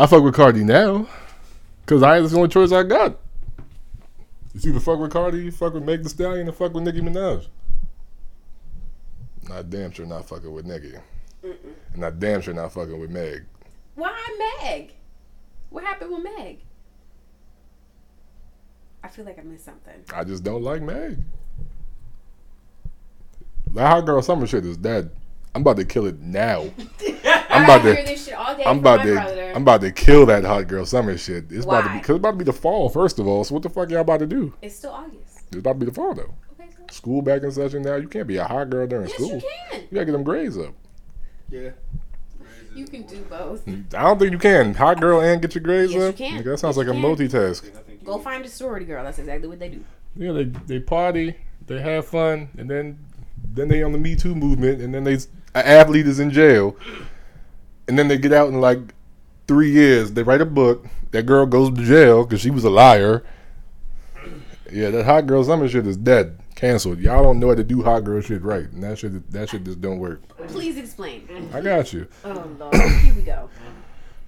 I fuck with Cardi now, cause I that's the only choice I got. It's either fuck with Cardi, you fuck with Meg Thee Stallion, or fuck with Nicki Minaj. Not damn sure not fucking with Nicki, and not damn sure not fucking with Meg. Why Meg? What happened with Meg? I feel like I missed something. I just don't like Meg. That hot girl summer shit is dead. I'm about to kill it now. I'm about hear to. this all day I'm about to. brother. I'm about to kill that hot girl summer shit. It's about to be because it's about to be the fall first of all. So what the fuck y'all about to do? It's still August. It's about to be the fall though. Okay, so School back in session now. You can't be a hot girl during yes, school. you can. You gotta get them grades up. Yeah. You can do both. I don't think you can. Hot girl and get your grades Yes, you up. can. Nigga, That sounds Yes, like a can. multitask. Go find a sorority girl. That's exactly what they do. Yeah, they they party, they have fun, and then then they on the Me Too movement, and then they an athlete is in jail, and then they get out in like three years. They write a book. That girl goes to jail because she was a liar. Yeah, that hot girl summer shit is dead, canceled. Y'all don't know how to do hot girl shit right, and that shit that shit just don't work. Please explain. I got you. Oh lord, here we go.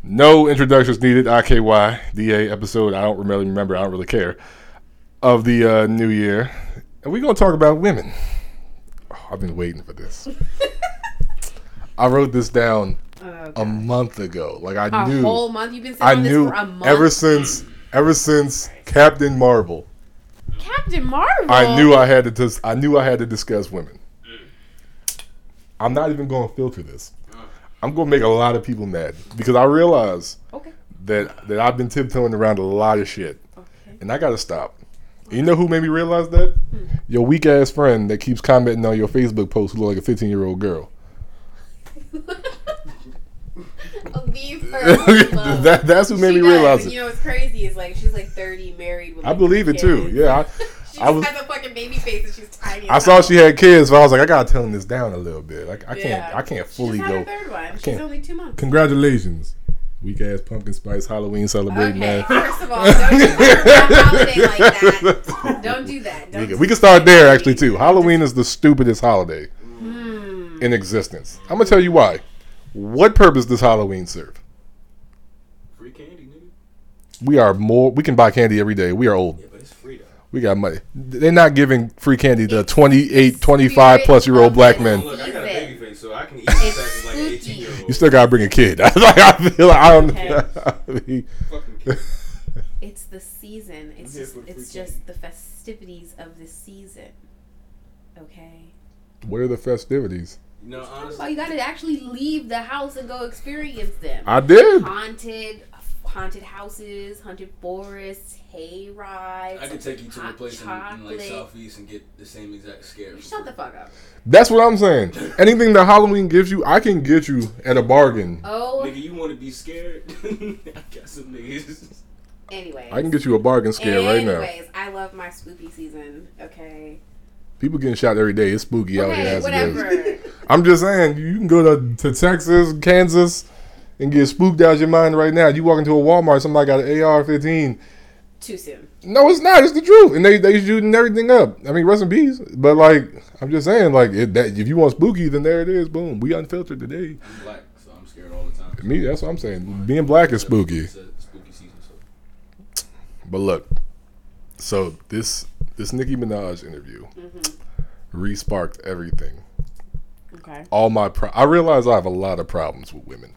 No introductions needed. IKY DA episode. I don't really remember. I don't really care. Of the uh, new year, and we're gonna talk about women. Oh, I've been waiting for this. I wrote this down Oh, a month ago. Like I a knew. A whole month. You've been sitting I on knew this for a month. ever since ever since Captain Marvel. Captain Marvel. I knew I had to. Dis- I knew I had to discuss women. I'm not even going to filter this. I'm going to make a lot of people mad because I realize Okay. that that I've been tiptoeing around a lot of shit, Okay. and I gotta stop. You know who made me realize that? Hmm. Your weak ass friend that keeps commenting on your Facebook post who look like a 15 year old girl. Leave her alone. that, that's who made She me does, realize it. You know what's crazy is like she's like 30, married. With, I like, believe it too. kids. Yeah, she I was- has a fucking baby face and she's tiny. I, I saw she had kids, so I was like, I gotta tone this down a little bit. Like I can't. I can't fully had go. third one. She's only two months. Congratulations, weak ass pumpkin spice Halloween celebrating Okay, man. first of all, don't do that holiday like that. Don't do that. Don't We can, we can start there actually too. Halloween is the stupidest holiday Hmm. in existence. I'm gonna tell you why. What purpose does Halloween serve? free candy, nigga. We are more. We can buy candy every day. We are old. Yeah, but it's free though. We got money. They're not giving free candy to It's 28, 25 plus year old black the men. Look, I got a baby face, so I can eat this as like an 18 year old. You still gotta bring a kid. like I feel like I don't. Okay. fucking kid. It's the season. It's just for free it's just the festivities of the season. Okay. what are the festivities? You know, Oh, honestly, you gotta actually leave the house and go experience them. I did. haunted haunted houses, haunted forests, hay rides. I could take you to a place in, in like southeast and get the same exact scare. for Shut the fuck up. That's what I'm saying. Anything that Halloween gives you, I can get you at a bargain. Oh, Nigga, you want to be scared? I got some niggas. anyways. I can get you a bargain scare right now. Anyways, I love my spooky season. Okay. People getting shot every day. It's spooky out here Okay, as it is. whatever. I'm just saying, you can go to, to Texas, Kansas, and get spooked out your mind right now. You walk into a Walmart, somebody got an AR-15. Too soon. No, it's not. It's the truth, and they they shooting everything up. I mean, rest in peace. But like, I'm just saying, like, it, that, if you want spooky, then there it is. Boom, we unfiltered today. I'm black, so I'm scared all the time. Me, that's what I'm saying. Being black is spooky. It's a spooky season, so. But look, so this this Nicki Minaj interview re-sparked everything. Okay. All my pro- I realize I have a lot of problems with women.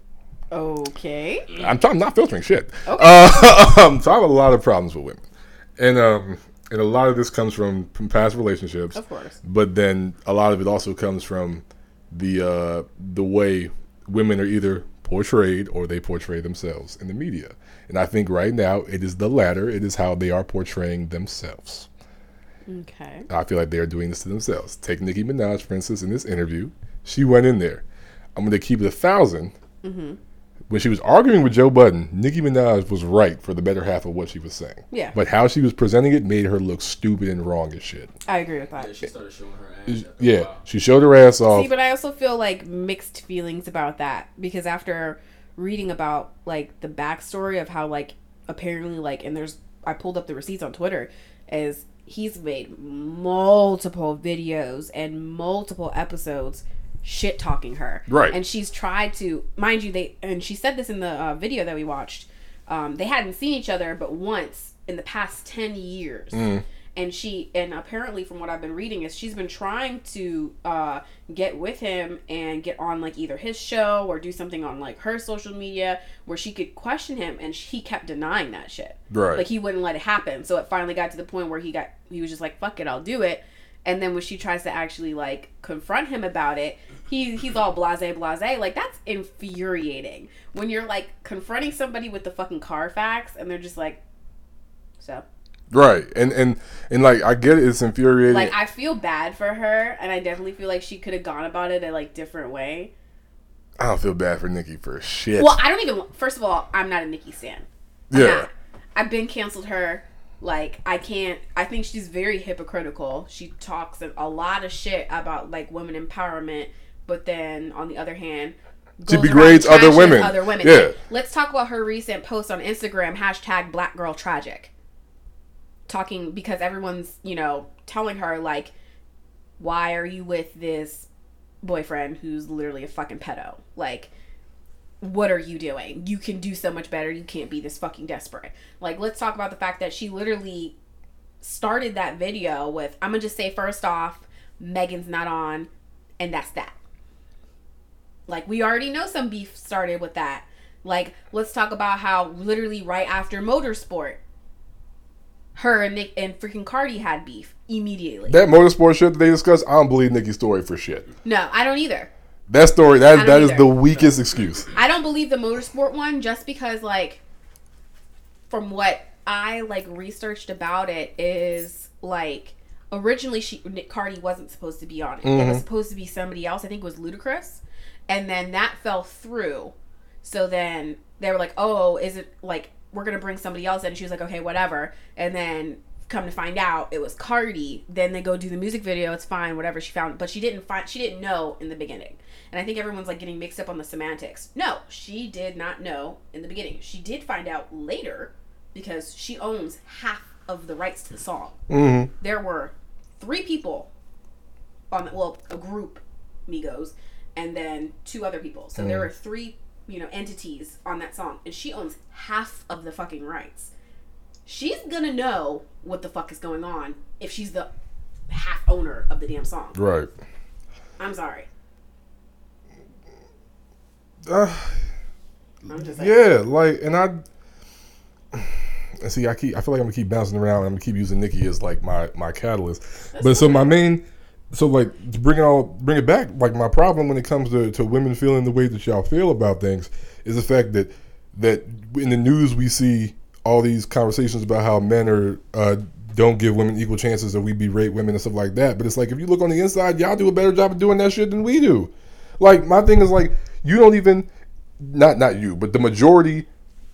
Okay. I'm, I'm not filtering shit. Okay. Uh, um, so I have a lot of problems with women, and um, and a lot of this comes from, from past relationships. Of course. But then a lot of it also comes from the uh, the way women are either portrayed or they portray themselves in the media. And I think right now it is the latter. It is how they are portraying themselves. Okay. I feel like they are doing this to themselves. Take Nicki Minaj, for instance, in this interview. She went in there. I'm going to keep it a 1000 Mm-hmm. When she was arguing with Joe Budden, Nicki Minaj was right for the better half of what she was saying. Yeah. But how she was presenting it made her look stupid and wrong as shit. I agree with that. Yeah, she started showing her ass. Yeah, while. she showed her ass off. See, but I also feel like mixed feelings about that because after reading about like the backstory of how like apparently like and there's I pulled up the receipts on Twitter as he's made multiple videos and multiple episodes shit talking her. Right. And she's tried to, mind you, they and she said this in the uh, video that we watched. Um, they hadn't seen each other but once in the past ten years. And she and apparently from what I've been reading is she's been trying to uh, get with him and get on like either his show or do something on like her social media where she could question him and he kept denying that shit. Right. Like he wouldn't let it happen. So it finally got to the point where he got he was just like fuck it, I'll do it. And then when she tries to actually like confront him about it, he he's all blase blase. Like that's infuriating. When you're like confronting somebody with the fucking car facts and they're just like so Right. And and and like I get it, it's infuriating. like I feel bad for her and I definitely feel like she could have gone about it a like different way. I don't feel bad for Nicki for shit. Well, I don't even first of all, I'm not a Nicki stan. I'm Yeah. not. I've been canceled her. Like I can't. I think she's very hypocritical. She talks a- lot of shit about like women empowerment, but then on the other hand, She degrades other women. Other women. Yeah. Let's talk about her recent post on Instagram hashtag Black Girl Tragic. Talking because everyone's you know telling her like, why are you with this boyfriend who's literally a fucking pedo? Like, what are you doing? You can do so much better. You can't be this fucking desperate. Like, let's talk about the fact that she literally started that video with, I'm gonna just say first off, Megan's not on, and that's that. Like, we already know some beef started with that. Like, let's talk about how literally right after Motorsport, her and Nick and freaking Cardi had beef immediately. that motorsport shit that they discussed, I don't believe Nicki's story for shit. no, I don't either. That story, that that is the weakest excuse. I don't believe the motorsport one just because like from what I like researched about it is like originally she Nick Cardi wasn't supposed to be on it. It was mm-hmm. supposed to be somebody else. I think it was Ludacris. And then that fell through. So then they were like, "Oh, is it like we're going to bring somebody else in?" And she was like, "Okay, whatever." And then come to find out it was Cardi. Then they go do the music video. It's fine, whatever she found, but she didn't find she didn't know in the beginning. And I think everyone's like getting mixed up on the semantics. No, she did not know in the beginning. She did find out later because she owns half of the rights to the song. Mm-hmm. There were three people on well, a group, Migos, and then two other people. So there were three, you know, entities on that song, and she owns half of the fucking rights. She's gonna know what the fuck is going on if she's the half owner of the damn song. Right. I'm sorry. Uh, I'm just yeah, like, and I. And see, I keep. I feel like I'm gonna keep bouncing around. and I'm gonna keep using Nikki as like my my catalyst. but so my main, so like to bring it all, bring it back. Like my problem when it comes to, to women feeling the way that y'all feel about things is the fact that that in the news we see all these conversations about how men are uh, don't give women equal chances or we berate women and stuff like that. But it's like if you look on the inside, y'all do a better job of doing that shit than we do. Like my thing is like you don't even not not you, but the majority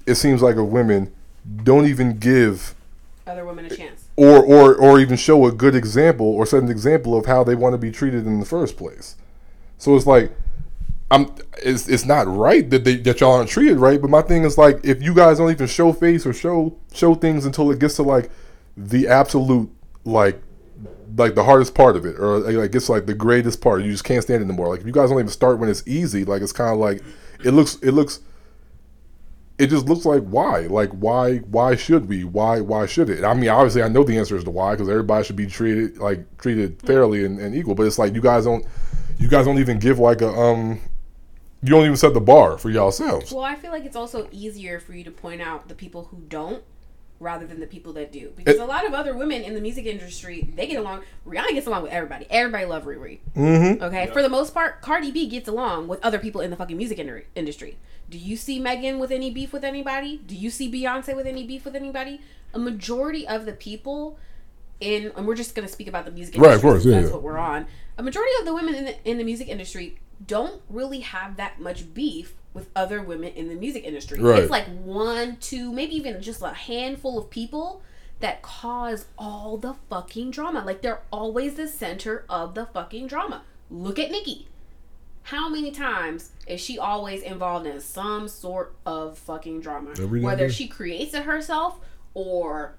it seems like of women don't even give other women a chance. Or or or even show a good example or set an example of how they want to be treated in the first place. So it's like I'm it's it's not right that they that y'all aren't treated right, but my thing is like if you guys don't even show face or show show things until it gets to like the absolute like like the hardest part of it or like it's like the greatest part you just can't stand it anymore like if you guys don't even start when it's easy like it's kind of like it looks it looks it just looks like why like why why should we why why should it i mean obviously i know the answer is to why because everybody should be treated like treated fairly and, and equal but it's like you guys don't you guys don't even give like a um you don't even set the bar for yourselves Well, I feel like it's also easier for you to point out the people who don't rather than the people that do. Because It- a lot of other women in the music industry, they get along. Rihanna gets along with everybody. Everybody love Riri. mm-hmm Okay, for the most part, Cardi B gets along with other people in the fucking music industry. Do you see Megan with any beef with anybody? Do you see Beyonce with any beef with anybody? A majority of the people in, and we're just gonna speak about the music industry. Right, of course, yeah, that's what we're on. A majority of the women in the in the music industry don't really have that much beef with other women in the music industry. Right. It's like one, two, maybe even just a handful of people that cause all the fucking drama. Like they're always the center of the fucking drama. Look at Nicki. How many times is she always involved in some sort of fucking drama? Whether she creates it herself or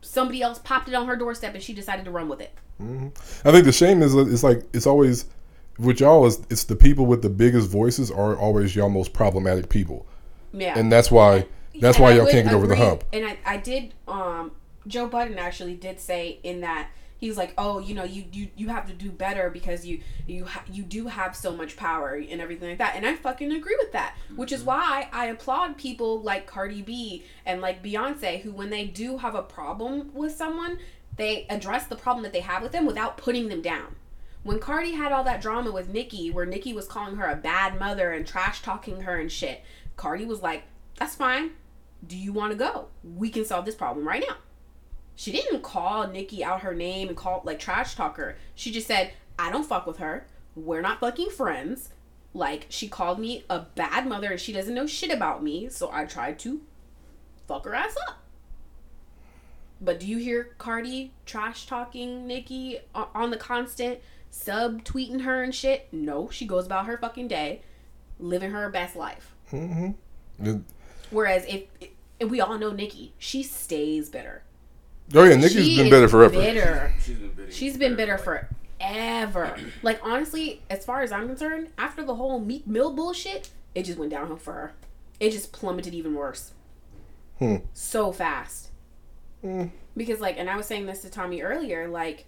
somebody else popped it on her doorstep and she decided to run with it. I think the shame is it's like it's always with y'all is it's the people with the biggest voices are always y'all most problematic people, Yeah. and that's why that's And why I y'all can't get over the agree- hump. And I, I did. Um, Joe Budden actually did say in that he was like, "Oh, you know, you you, you have to do better because you you ha- you do have so much power and everything like that." And I fucking agree with that. Which is mm-hmm. why I applaud people like Cardi B and like Beyonce, who when they do have a problem with someone, they address the problem that they have with them without putting them down. When Cardi had all that drama with Nicki, where Nicki was calling her a bad mother and trash talking her and shit, Cardi was like, "That's fine. Do you want to go? We can solve this problem right now." She didn't call Nicki out her name and call like trash talk her. She just said, "I don't fuck with her. We're not fucking friends." Like she called me a bad mother and she doesn't know shit about me, so I tried to fuck her ass up. But do you hear Cardi trash talking Nicki on the constant, sub tweeting her and shit? No, she goes about her fucking day, living her best life. Mm-hmm. Whereas if, and we all know Nicki, she stays bitter. Oh yeah, Nicki's She been is better forever. Bitter. She's been bitter. She's been bitter forever. Like honestly, as far as I'm concerned, after the whole Meek Mill bullshit, it just went downhill for her. It just plummeted even worse. Hmm. So fast. Hmm. Because like, and I was saying this to Tommy earlier, like,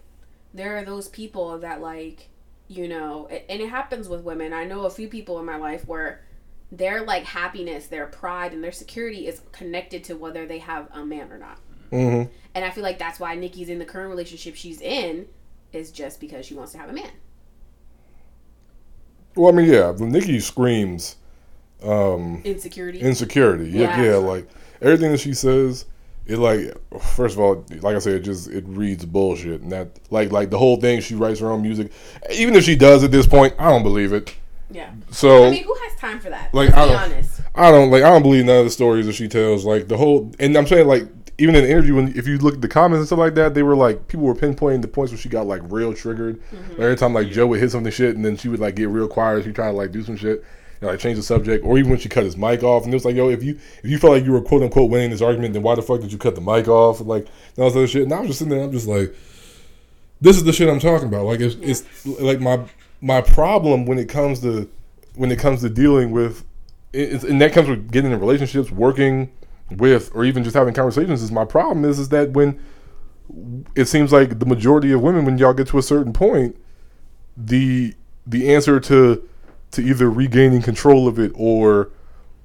there are those people that like, you know, a- and it happens with women. I know a few people in my life where their like happiness, their pride, and their security is connected to whether they have a man or not. Mm-hmm. And I feel like that's why Nicki's in the current relationship she's in is just because she wants to have a man. Well, I mean, yeah, Nicki screams um, Insecurity. insecurity, yeah, Yeah. yeah, like everything that she says, it like first of all, like I said, it just it reads bullshit, and that like like the whole thing. She writes her own music, even if she does at this point, I don't believe it. yeah. So I mean, who has time for that? Like, Let's I be don't- honest. I don't like I don't believe none of the stories that she tells. Like the whole, and I'm saying like even in the interview, when if you look at the comments and stuff like that, they were like people were pinpointing the points where she got like real triggered. Like, every time like Joe would hit something shit, and then she would like get real quiet. She trying to like do some shit. And, like change the subject, or even when she cut his mic off, and it was like, "Yo, if you if you felt like you were quote unquote winning this argument, then why the fuck did you cut the mic off?" And like and all this other shit. And I was just sitting there, I'm just like, "This is the shit I'm talking about." Like it's, it's like my my problem when it comes to when it comes to dealing with it's, and that comes with getting in relationships, working with, or even just having conversations. Is my problem is is that when it seems like the majority of women, when y'all get to a certain point, the the answer to to either regaining control of it or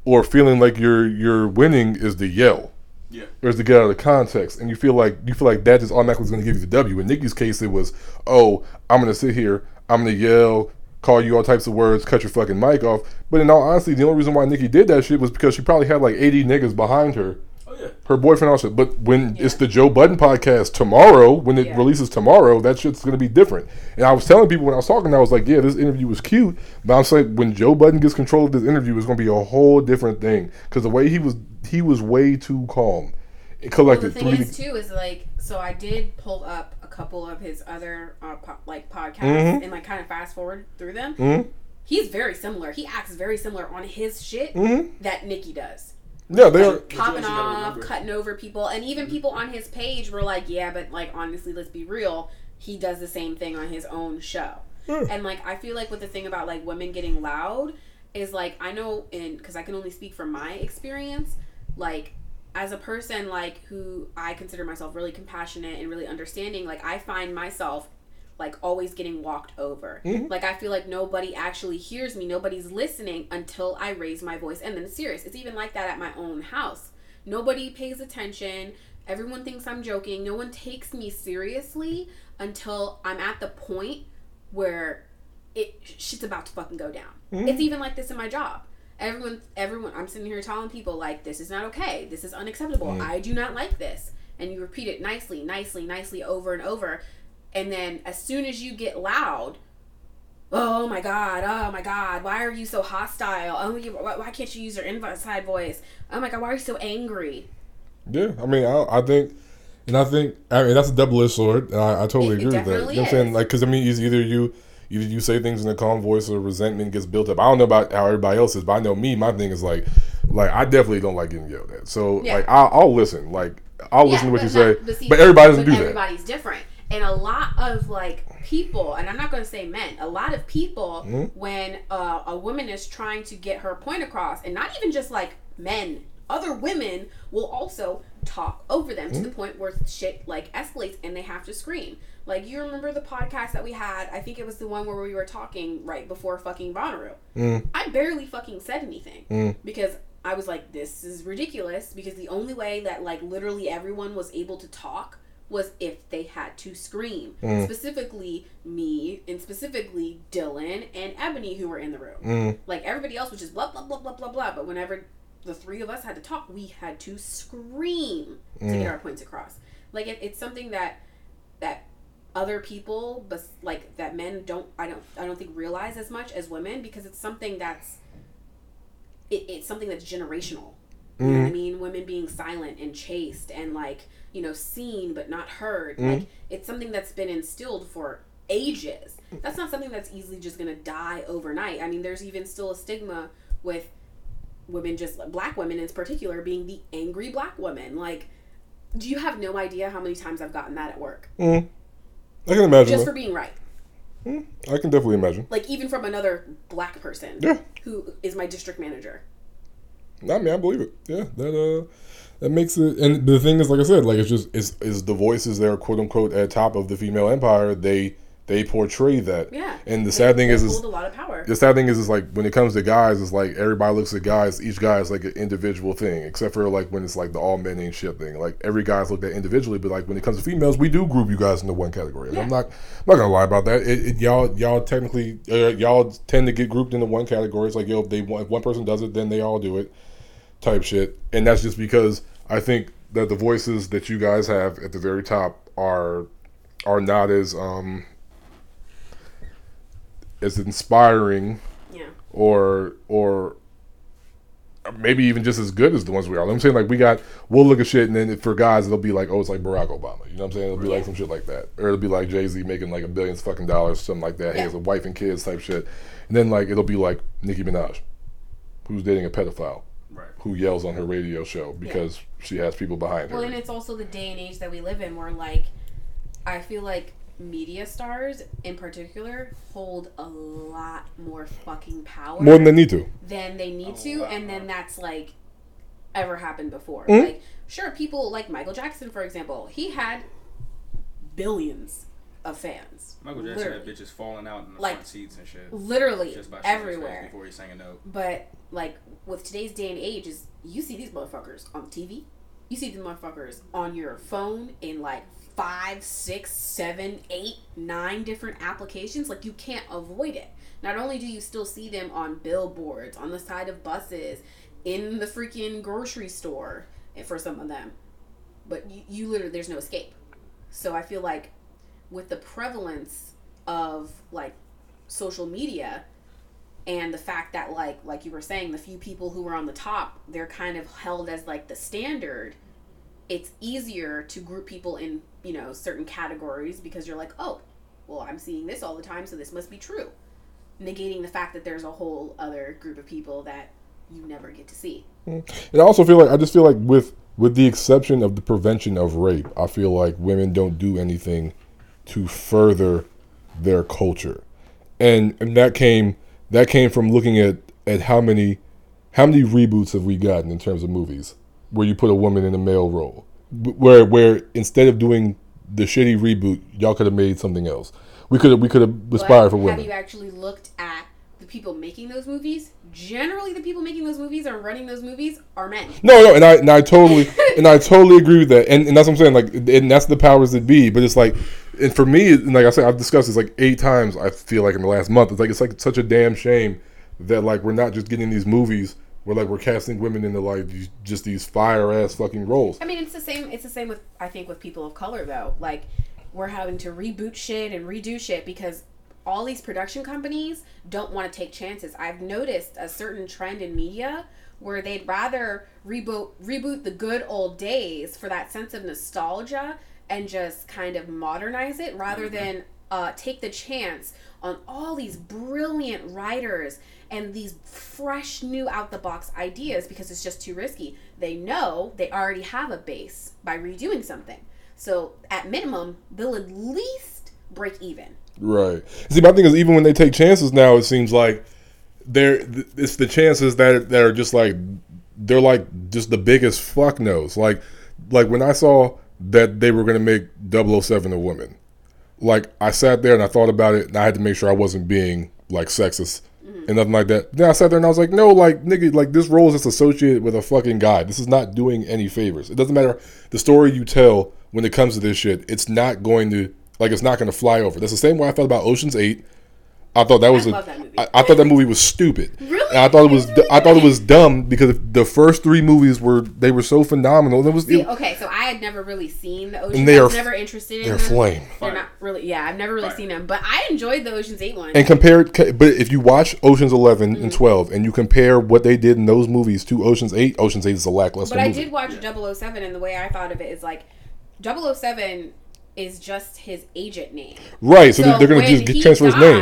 or feeling like you're you're winning is the yell Yeah. or is to get out of the context, and you feel like you feel like that just automatically is going to give you the W. In Nicki's case, it was, oh, I'm going to sit here, I'm going to yell, call you all types of words, cut your fucking mic off. But in all honesty, the only reason why Nicki did that shit was because she probably had like 80 niggas behind her, Oh yeah. her boyfriend also. But when it's the Joe Budden podcast tomorrow, when it Yeah. releases tomorrow, that shit's going to be different. And I was telling people when I was talking, I was like, yeah, this interview was cute, but I'm saying when Joe Budden gets control of this interview, it's going to be a whole different thing because the way he was, he was way too calm. It Well, collected the thing three. is too is like so I did pull up a couple of his other uh, po- like podcasts Mhm. and like kind of fast forward through them. Mhm. He's very similar. He acts very similar on his shit Mhm. that Nicki does. Yeah, they are. Popping off, cutting over people, and even people on his page were like, "Yeah, but like honestly, let's be real. He does the same thing on his own show." Yeah. And like, I feel like with the thing about like women getting loud is like I know, in because I can only speak from my experience, like as a person like who I consider myself really compassionate and really understanding, like I find myself like always getting walked over. Mhm. Like I feel like nobody actually hears me, nobody's listening until I raise my voice. And then it's serious. It's even like that at my own house. Nobody pays attention. Everyone thinks I'm joking. No one takes me seriously until I'm at the point where it shit's about to fucking go down. Mhm. It's even like this in my job. Everyone everyone I'm sitting here telling people like this is not okay. This is unacceptable. I do not like this. And you repeat it nicely, nicely, nicely over and over. And then as soon as you get loud, oh my god, oh my god, why are you so hostile? Oh, you, why, why can't you use your inside voice? Oh my god, why are you so angry? Yeah, I mean, I, I think, and I think, I mean, that's a double-edged sword. I, I totally It- it agree with that. You know what I'm saying? Like, because I mean, it's either you, either you say things in a calm voice, or resentment gets built up. I don't know about how everybody else is, but I know me. My thing is like, like I definitely don't like getting yelled at. So Yeah. like, I'll, I'll listen. Like, I'll listen to what but you say. not- see, but everybody doesn't but do that. Everybody's different. And a lot of like people, and I'm not going to say men, a lot of people, Mhm. when uh, a woman is trying to get her point across, and not even just like men, other women will also talk over them to the point where shit like escalates and they have to scream. Like you remember the podcast that we had? I think it was the one where we were talking right before fucking Bonnaroo. Mm. I barely fucking said anything Mm. because I was like, this is ridiculous. Because the only way that like literally everyone was able to talk was if they had to scream. Mm. Specifically me and specifically Dylan and Ebony who were in the room. Mm. Like everybody else was just blah blah blah blah blah blah. But whenever the three of us had to talk, we had to scream to Mm. get our points across. Like it, it's something that that other people, but like that men don't. I don't. I don't think realize as much as women because it's something that's. It, it's something that's generational. You know what I Mm. mean? Women being silent and chaste and like you know seen but not heard. Mhm. Like it's something that's been instilled for ages. That's not something that's easily just gonna die overnight. I mean, there's even still a stigma with women, just black women in particular, being the angry black woman. Like, do you have no idea how many times I've gotten that at work Mm. I can imagine. just that. for being right? Mm. I can definitely imagine. Like even from another black person Yeah. who is my district manager. I mean, I believe it. Yeah, that uh, that makes it. And the thing is, like I said, like it's just is is the voices that are quote unquote at top of the female empire. They they portray that. Yeah. And the sad thing is, is a lot of power. the sad thing is, is like when it comes to guys, it's like everybody looks at guys. Each guy is like an individual thing, except for like when it's like the all men ain't shit thing. Like every guy's looked at individually, but like when it comes to females, we do group you guys into one category. And I'm not, I'm not gonna lie about that. It, it, y'all, y'all technically, uh, y'all tend to get grouped into one category. It's like yo, if they if one person does it, then they all do it, type shit. And that's just because I think that the voices that you guys have at the very top are are not as um as inspiring yeah. or or maybe even just as good as the ones we are. I'm saying like we got we'll look at shit and then for guys it'll be like oh it's like Barack Obama. You know what I'm saying? It'll be like some shit like that, or it'll be like Jay Z making like a billion fucking dollars, something like that. He has a wife and kids type shit, and then like it'll be like Nicki Minaj, who's dating a pedophile Right. who yells on her radio show because she has people behind her. Well, and it's also the day and age that we live in where, like, I feel like media stars in particular hold a lot more fucking power More than they need to. than they need Oh, to, wow. and then that's like ever happened before. Mhm. Like, sure, people like Michael Jackson, for example, he had billions of fans. Michael Jackson Literally. had bitches falling out in the Like, front seats and shit. Literally Just by showing his everywhere. before he sang a note. But like with today's day and age, is you see these motherfuckers on TV, you see these motherfuckers on your phone in like five, six, seven, eight, nine different applications. Like you can't avoid it. Not only do you still see them on billboards, on the side of buses, in the freaking grocery store, for some of them, but you, you literally there's no escape. So I feel like with the prevalence of like social media and the fact that like like you were saying the few people who were on the top they're kind of held as like the standard it's easier to group people in you know certain categories because you're like oh well i'm seeing this all the time so this must be true. Negating the fact that there's a whole other group of people that you never get to see. Mm. And I also feel like I just feel like with with the exception of the prevention of rape, I feel like women don't do anything to further their culture. And and that came that came from looking at at how many how many reboots have we gotten in terms of movies where you put a woman in a male role where where instead of doing the shitty reboot y'all could have made something else we could have we could have aspired for for have you actually looked at the people making those movies generally the people making those movies or running those movies are men No, no, and I and I totally and I totally agree with that, and, and that's what I'm saying. Like, and that's the powers that be. But it's like, and for me, and like I said, I've discussed this like eight times. I feel like in the last month, it's like it's like such a damn shame that like we're not just getting these movies where like we're casting women into like these, just these fire ass fucking roles. I mean, it's the same. It's the same with I think with people of color though. Like we're having to reboot shit and redo shit because all these production companies don't want to take chances. I've noticed a certain trend in media where they'd rather reboot reboot the good old days for that sense of nostalgia and just kind of modernize it rather than uh, take the chance on all these brilliant writers and these fresh new out the box ideas because it's just too risky. They know they already have a base by redoing something. So at minimum, they'll at least break even. Right. See, my thing is, even when they take chances now, it seems like they're it's the chances that that are just like they're like just the biggest fuck nos. Like like when I saw that they were gonna make 007 a woman, like I sat there and I thought about it, and I had to make sure I wasn't being like sexist. And nothing like that. Then I sat there and I was like, no, like nigga, like this role is just associated with a fucking guy. This is not doing any favors. It doesn't matter the story you tell when it comes to this shit. It's not going to like it's not going to fly over. That's the same way I felt about Ocean's Eight. I thought that was a, love that movie. I, I thought that movie was stupid. Really? And I thought it was. Really I thought it was dumb because the first three movies were they were so phenomenal. And it was See, it- okay, so I had never really seen the Ocean. And they I was are- never interested in they're them. flame. They're not really. Yeah, I've never really Fire. seen them, but I enjoyed the Ocean's Eight one. and compared, but if you watch Ocean's 11 and mm-hmm. 12 and you compare what they did in those movies to Ocean's 8, Ocean's 8 is a lackluster But I movie. did watch 007, and the way I thought of it is like 007 is just his agent name. right, so, they're going to just get he transfer his name.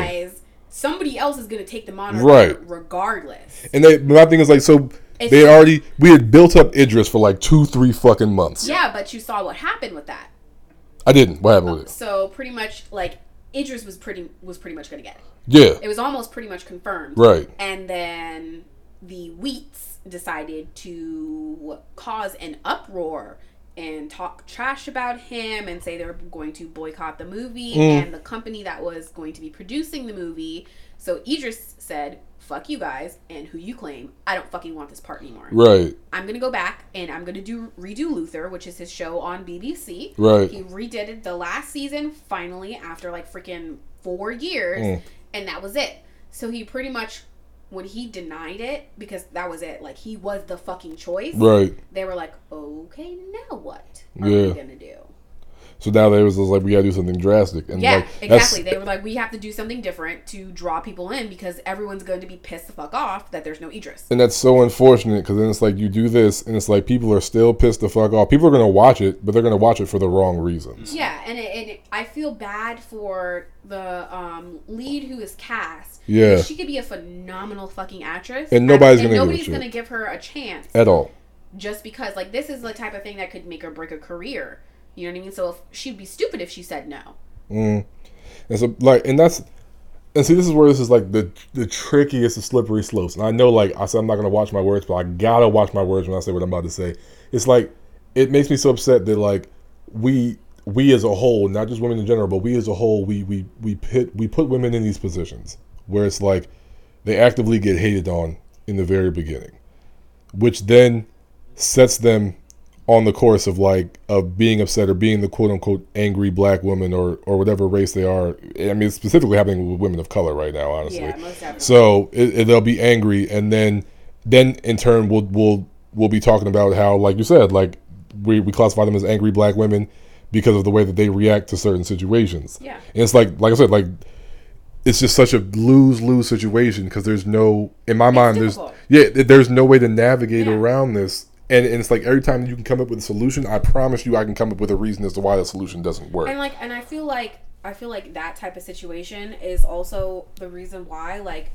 Somebody else is going to take the monitor Right. regardless. And they, my thing is like, so It's- they already, we had built up Idris for like two, three fucking months. Yeah, but you saw what happened with that. I didn't. What happened with it? So pretty much like Idris was pretty was pretty much going to get it. Yeah, It was almost pretty much confirmed. right. And then the Wheats decided to cause an uproar and talk trash about him and say they're going to boycott the movie Mm. and the company that was going to be producing the movie. So Idris said, fuck you guys and who you claim. I don't fucking want this part anymore. Right, I'm gonna go back and I'm gonna do redo Luther, which is his show on BBC. right. He redid it the last season finally after like freaking four years, Mm. and that was it. So he pretty much, when he denied it, because that was it, like he was the fucking choice. Right. They were like, okay, now what are Yeah. we gonna do? So now they was like, we gotta do something drastic. And Yeah, like, exactly. They were like, we have to do something different to draw people in because everyone's going to be pissed the fuck off that there's no Idris. And that's so unfortunate because then it's like you do this and it's like people are still pissed the fuck off. People are gonna watch it, but they're gonna watch it for the wrong reasons. Yeah, and, it, and it, I feel bad for the um, lead who is cast. Yeah. She could be a phenomenal fucking actress. And nobody's and gonna give nobody's gonna give her a chance At all. just because like this is the type of thing that could make or break a career. You know what I mean? So if, she'd be stupid if she said no. Mm. And so like and that's and see this is where this is like the the trickiest of slippery slopes. And I know like I said I'm not gonna watch my words, but I gotta watch my words when I say what I'm about to say. It's like it makes me so upset that like we we as a whole, not just women in general, but we as a whole, we we we put we put women in these positions where it's like they actively get hated on in the very beginning, which then sets them on the course of like of being upset or being the quote unquote angry black woman or or whatever race they are. I mean, it's specifically happening with women of color right now, honestly. Yeah, most definitely. So it, it, they'll be angry, and then then in turn we'll we'll we'll be talking about how, like you said, like we we classify them as angry black women because of the way that they react to certain situations. Yeah. and it's like like I said, like it's just such a lose lose situation because there's no in my mind difficult. there's yeah there's no way to navigate Yeah. around this. And, and it's like every time you can come up with a solution, I promise you, I can come up with a reason as to why the solution doesn't work. And like, and I feel like I feel like that type of situation is also the reason why like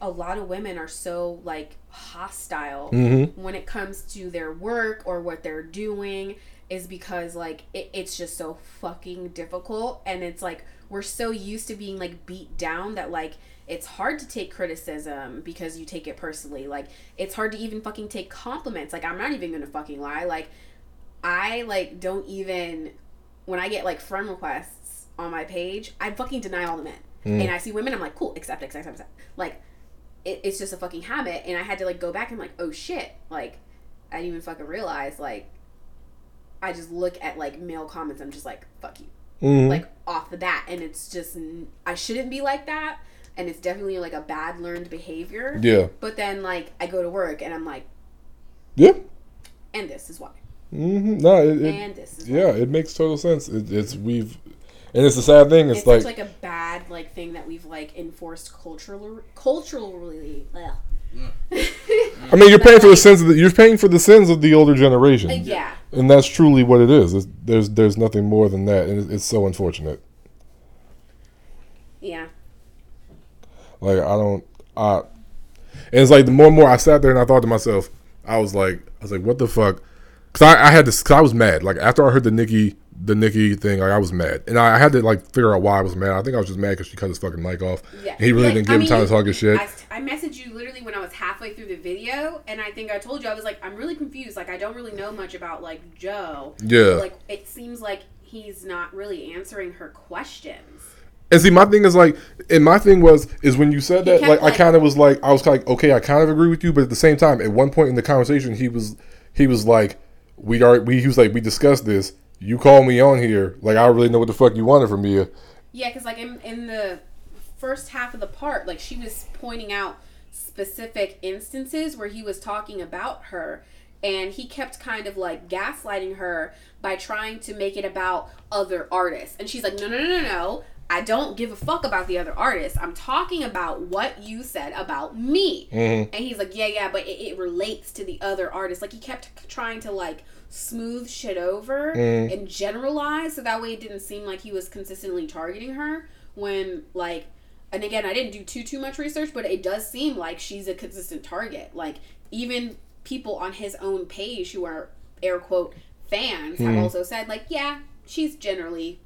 a lot of women are so like hostile Mm-hmm. when it comes to their work or what they're doing is because like it, it's just so fucking difficult and it's like we're so used to being like beat down that like it's hard to take criticism because you take it personally. Like it's hard to even fucking take compliments. Like i'm not even gonna fucking lie. Like i like don't even when i get like friend requests on my page i fucking deny all the men. And i see women i'm like cool accept accept accept like it, it's just a fucking habit. And i had to like go back and like oh shit. Like i didn't even fucking realize like i just look at like male comments i'm just like fuck you. Mhm. like off the bat. And it's just I shouldn't be like that and it's definitely like a bad learned behavior yeah, but then like i go to work and i'm like yeah. and this is why Mm-hmm. No, it, it, and this is why. Yeah, it makes total sense. It, it's we've, and it's the sad thing. It's, it's like, like a bad like thing that we've like enforced culturally culturally ugh. I mean, you're paying for the sins of the, you're paying for the sins of the older generation, yeah and that's truly what it is. It's, there's there's nothing more than that, and it, it's so unfortunate. yeah Like I don't, I, and it's like the more and more I sat there and I thought to myself, I was like, I was like, what the fuck? Cause I, I had this, cause I was mad. Like after I heard the Nicki the Nicki thing, like I was mad, and I had to like figure out why I was mad. I think I was just mad because she cut his fucking mic off. Yeah. He really Like, didn't I give him mean, time to talk his shit. I, I messaged you literally when I was halfway through the video, and I think I told you I was like, I'm really confused. Like, I don't really know much about like Joe. Yeah. Like, it seems like he's not really answering her questions. And see, my thing is like, and my thing was is when you said that, kept, like, I kind of was like, I was like, okay, I kind of agree with you, but at the same time, at one point in the conversation, he was, he was like, we are, we, he was like, we discussed this. You called me on here, like, I don't really know what the fuck you wanted from me. Yeah, because like in in the first half of the part, like she was pointing out specific instances where he was talking about her, and he kept kind of like gaslighting her by trying to make it about other artists. And she's like, no, no, no, no, no. I don't give a fuck about the other artists. I'm talking about what you said about me. Mm-hmm. And he's like, yeah, yeah, but it, it relates to the other artists. Like he kept trying to like smooth shit over Mm-hmm. and generalize, so that way it didn't seem like he was consistently targeting her. When like, and again, I didn't do too too much research, but it does seem like she's a consistent target. Like even people on his own page who are air quote fans have also said like, yeah, she's generally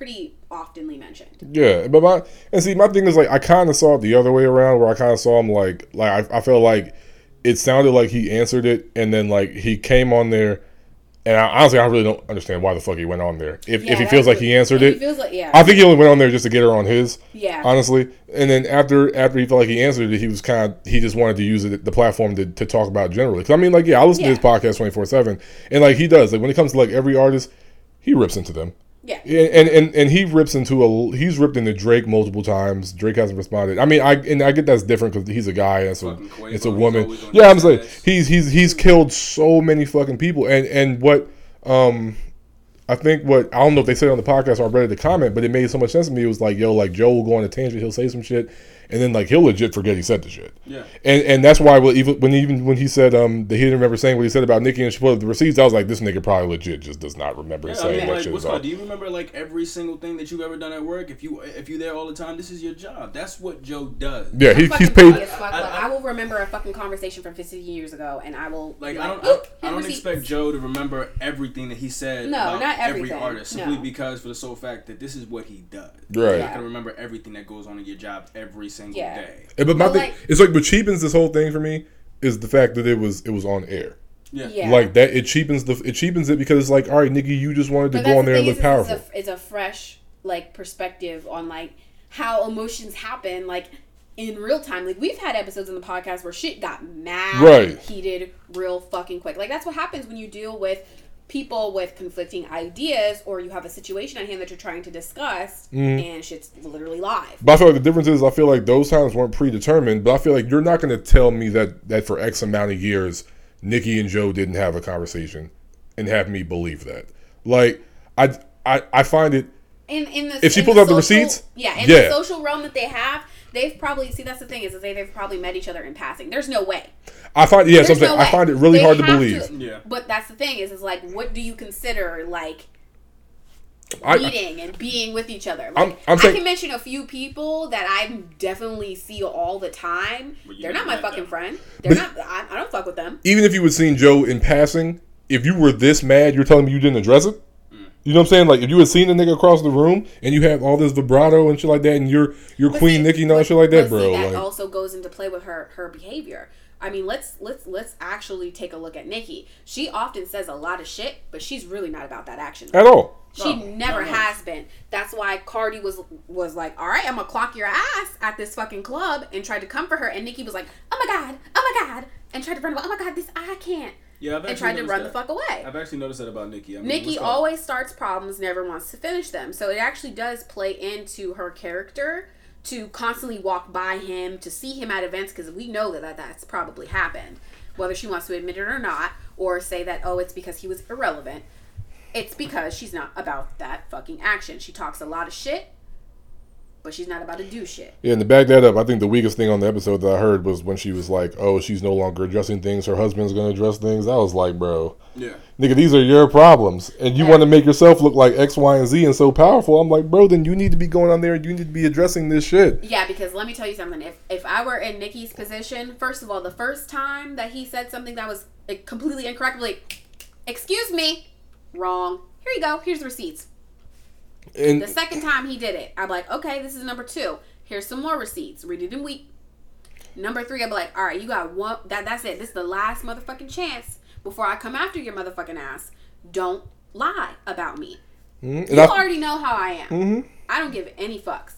pretty oftenly mentioned. Yeah, but my and see, my thing is like, I kind of saw it the other way around, where I kind of saw him like, like I, I felt like it sounded like he answered it, and then like he came on there, and I, honestly, I really don't understand why the fuck he went on there. If Yeah, if he feels like he answered it, He feels like yeah. I think he only went on there just to get her on his. Yeah. Honestly, and then after after he felt like he answered it, he was kind of he just wanted to use it the platform to, to talk about generally. Because I mean, like yeah, I listen to his podcast twenty four seven, and like he does like when it comes to like every artist, he rips into them. Yeah. Yeah, and, and and he rips into a he's ripped into Drake multiple times. Drake hasn't responded. I mean, I and I get that's different because he's a guy. And it's a Quavo, it's a woman. Yeah, I'm his saying ass. he's he's he's killed so many fucking people. And and what um I think what I don't know if they said it on the podcast or I read it in the comment, but it made so much sense to me. It was like, yo, like Joe will go on a tangent, he'll say some shit, and then like he'll legit forget he said the shit. Yeah. And and that's why well, even when even when he said um that he didn't remember saying what he said about Nicki and she put up the receipts, I was like, this nigga probably legit just does not remember Yeah, I saying mean, that like, shit. what's at called? Do you remember like every single thing that you've ever done at work? If you if you there all the time, this is your job. That's what Joe does. Yeah, he, he's paid. fuck. I- I- I, will remember a fucking conversation from 15 years ago, and I will Like be I don't, I, I don't receipts." expect Joe to remember everything that he said. No, about not every artist, simply No. because for the sole fact that this is what he does. Right. You're Yeah. not gonna remember everything that goes on in your job every single Yeah. day. Yeah, but my But, thing, like- it's like what cheapens this whole thing for me is the fact that it was it was on air. Yeah. Yeah. Like that, it cheapens the it cheapens it because it's like, all right, Nicki, you just wanted to But go that's on the there and look is, powerful. It's a, it's a fresh like perspective on like how emotions happen, like in real time. Like we've had episodes in the podcast where shit got mad, Right. heated, real fucking quick. Like that's what happens when you deal with people with conflicting ideas, or you have a situation at hand that you're trying to discuss, Mm-hmm. and shit's literally live. But I feel like the difference is I feel like those times weren't predetermined. But I feel like you're not going to tell me that that for X amount of years, Nicki and Joe didn't have a conversation and have me believe that. Like I I, I find it in in the If she pulls out the receipts, yeah, in yeah. the social realm that they have, they've probably see that's the thing is that they, they've probably met each other in passing. There's no way. I find yeah, so I'm no I find it really They hard to have believe. Yeah. But that's the thing is, is like, what do you consider like I, meeting and being with each other? Like, I'm- I'm I saying- can mention a few people that I definitely see all the time. They're not my fucking them. friend. They're But- not. I, I don't fuck with them. even if you had seen Joe in passing, if you were this mad, you're telling me you didn't address it. You know what I'm saying? Like if you had seen the nigga across the room and you have all this vibrato and shit like that, and you're you're But Queen see- Nicki and all shit like that, but see, bro. that like, also goes into play with her her behavior. I mean, let's let's let's actually take a look at Nicki. She often says a lot of shit, but she's really not about that action. at all. She No, never not much. has been. That's why Cardi was was like, "All right, I'm gonna clock your ass at this fucking club," and tried to comfort her. And Nicki was like, "Oh my god, oh my god," and tried to run away. Oh my god, this I can't, Yeah, I've and tried to run that. the fuck away. I've actually noticed that about Nicki. I mean, Nicki always starts problems, never wants to finish them. So it actually does play into her character to constantly walk by him, to see him at events, because we know that, that that's probably happened. Whether she wants to admit it or not, or say that, oh, it's because he was irrelevant. It's because she's not about that fucking action. She talks a lot of shit, but she's not about to do shit. Yeah, and to back that up, I think the weakest thing on the episode that I heard was when she was like, "Oh, she's no longer addressing things; her husband's gonna address things." I was like, "Bro, Yeah. nigga, these are your problems, and you Yeah. want to make yourself look like X, Y, and Z and so powerful." I'm like, "Bro, then you need to be going on there and you need to be addressing this shit." Yeah, because let me tell you something. If if I were in Nicki's position, first of all, the first time that he said something that was like, completely incorrect, like, excuse me, wrong. Here you go. Here's the receipts. And The second time he did it, I'm like, okay, this is number two. Here's some more receipts. Read it in week. Number three, I'm like, all right, you got one. That that's it. This is the last motherfucking chance before I come after your motherfucking ass. Don't lie about me. Mhm. You I- already know how I am. Mhm. I don't give any fucks.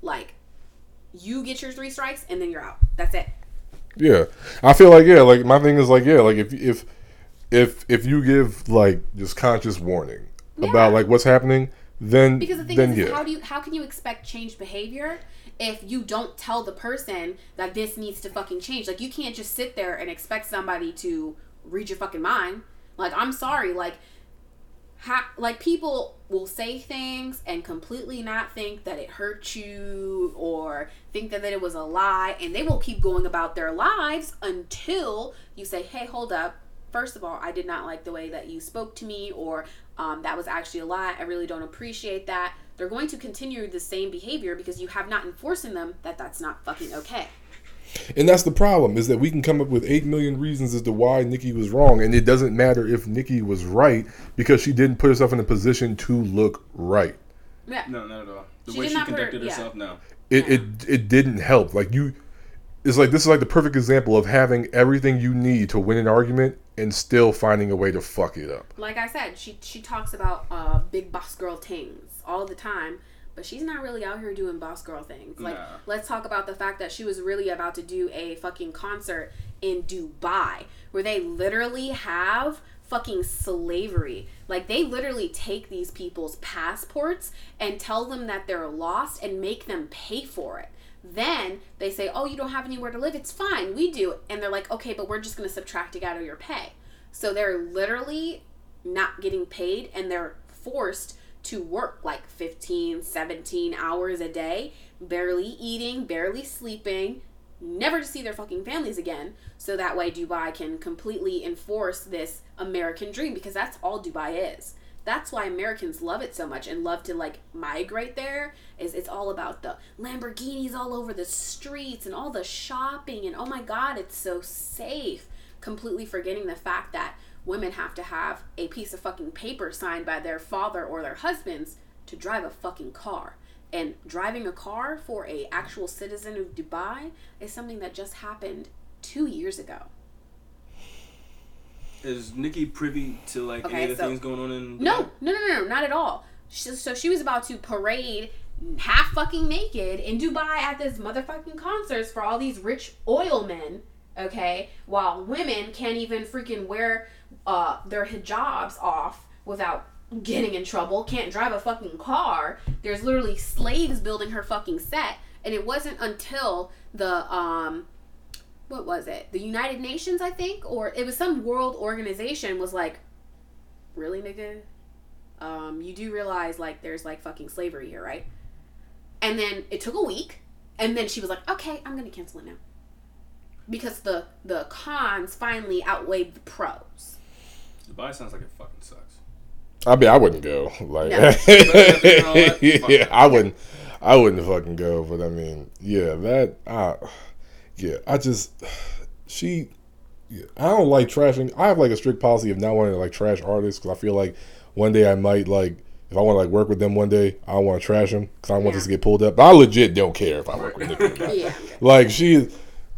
Like, you get your three strikes and then you're out. That's it. Yeah, I feel like yeah, like my thing is like yeah, like if if if if you give like just conscious warning Yeah. about like what's happening, then Because the thing then is, is yeah, how do you how can you expect change behavior if you don't tell the person that this needs to fucking change? Like you can't just sit there and expect somebody to read your fucking mind. Like I'm sorry, like ha- like people will say things and completely not think that it hurt you or think that, that it was a lie and they will keep going about their lives until you say hey hold up first of all i did not like the way that you spoke to me or um, that was actually a lie i really don't appreciate that they're going to continue the same behavior because you have not enforced in them that that's not fucking okay and that's the problem is that we can come up with eight million reasons as to why Nicki was wrong, and it doesn't matter if Nicki was right because she didn't put herself in a position to look right. yeah No, not at all. The She way she not put her- conducted yeah. herself, no. It it it didn't help. Like you, it's like this is like the perfect example of having everything you need to win an argument and still finding a way to fuck it up. like I said, she she talks about uh big boss girl things all the time, but she's not really out here doing boss girl things. Like Nah. let's talk about the fact that she was really about to do a fucking concert in Dubai where they literally have fucking slavery. Like they literally take these people's passports and tell them that they're lost and make them pay for it. Then they say, "Oh, you don't have anywhere to live. It's fine. We do." And they're like, "Okay, but we're just going to subtract it out of your pay." So they're literally not getting paid and they're forced to work like 15, 17 hours a day, barely eating, barely sleeping, never to see their fucking families again. So that way Dubai can completely enforce this American dream because that's all Dubai is. That's why Americans love it so much and love to like migrate there is it's all about the Lamborghinis all over the streets and all the shopping and oh my god, it's so safe. Completely forgetting the fact that women have to have a piece of fucking paper signed by their father or their husbands to drive a fucking car. And driving a car for a actual citizen of Dubai is something that just happened two years ago. Is Nicki privy to like Okay, any of the so- things going on in? No, no, no, no, not at all. She, so she was about to parade half fucking naked in Dubai at this motherfucking concerts for all these rich oil men, okay? While women can't even freaking wear uh, their hijabs off without getting in trouble, can't drive a fucking car. There's literally slaves building her fucking set, and it wasn't until the um what was it? The United Nations, I think, or it was some world organization was like, really, nigga? Um, you do realize like there's like fucking slavery here, right? And then it took a week, and then she was like, okay, I'm gonna cancel it now. Because the the cons finally outweighed the pros. Dubai sounds like it fucking sucks. I mean, I wouldn't go. Like, No. yeah, I wouldn't. I wouldn't fucking go. But I mean, yeah, that. Uh, yeah, I just she. Yeah, I don't like trashing. I have like a strict policy of not wanting to like trash artists because I feel like one day I might like if I want to like work with them one day, I don't want to trash them because I don't want Yeah. this to get pulled up. But I legit don't care if I work with not. Yeah. Like she,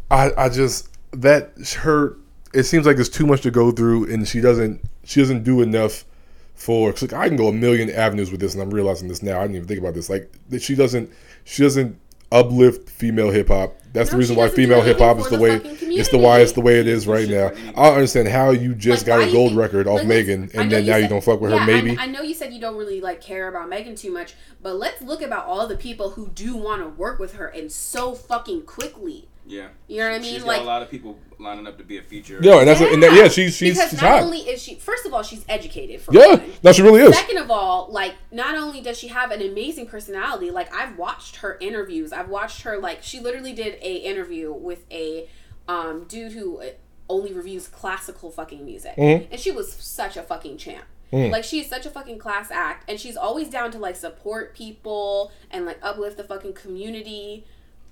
I I just that her. It seems like there's too much to go through, and she doesn't she doesn't do enough for. Cause like, I can go a million avenues with this, and I'm realizing this now. I didn't even think about this. Like that she doesn't she doesn't uplift female hip hop. That's the reason why female hip hop is the way it's the why it's the way it is right now. I don't understand how you just Like, got a gold think- record off Megan, and then now you don't fuck with yeah, her. I- Maybe I, know you said you don't really like care about Megan too much, but let's look about all the people who do want to work with her and so fucking quickly. Yeah. You know what I mean? She's got Like a lot of people lining up to be a feature. yeah, and that's and that, yeah, she's she's because she's not hot. only is she first of all she's educated for Yeah, one. no, she really is. Second of all, like not only does she have an amazing personality, like I've watched her interviews. I've watched her like she literally did a interview with a um, dude who uh, only reviews classical fucking music, Mhm. and she was such a fucking champ. Mm. Like she's such a fucking class act, and she's always down to like support people and like uplift the fucking community.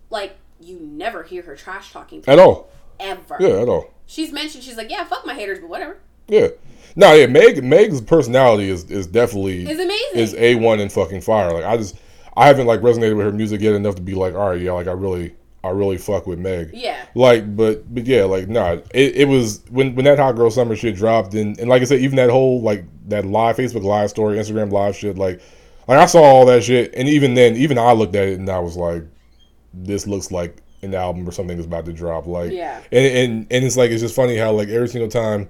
Like you never hear her trash talking At all. ever. Yeah, at all. She's mentioned she's like, yeah, fuck my haters, but whatever. Yeah. No, yeah, Meg Meg's personality is is definitely It's amazing. is a one in fucking fire. Like I just I haven't like resonated with her music yet enough to be like, all right, yeah, like I really I really fuck with Meg. yeah. Like, but but yeah, like nah, it, it was when when that hot girl summer shit dropped, and and like I said, even that whole like that live Facebook live story, Instagram live shit, like like I saw all that shit, and even then, even I looked at it and I was like, this looks like an album or something is about to drop. Like, Yeah. and and and it's like it's just funny how like every single time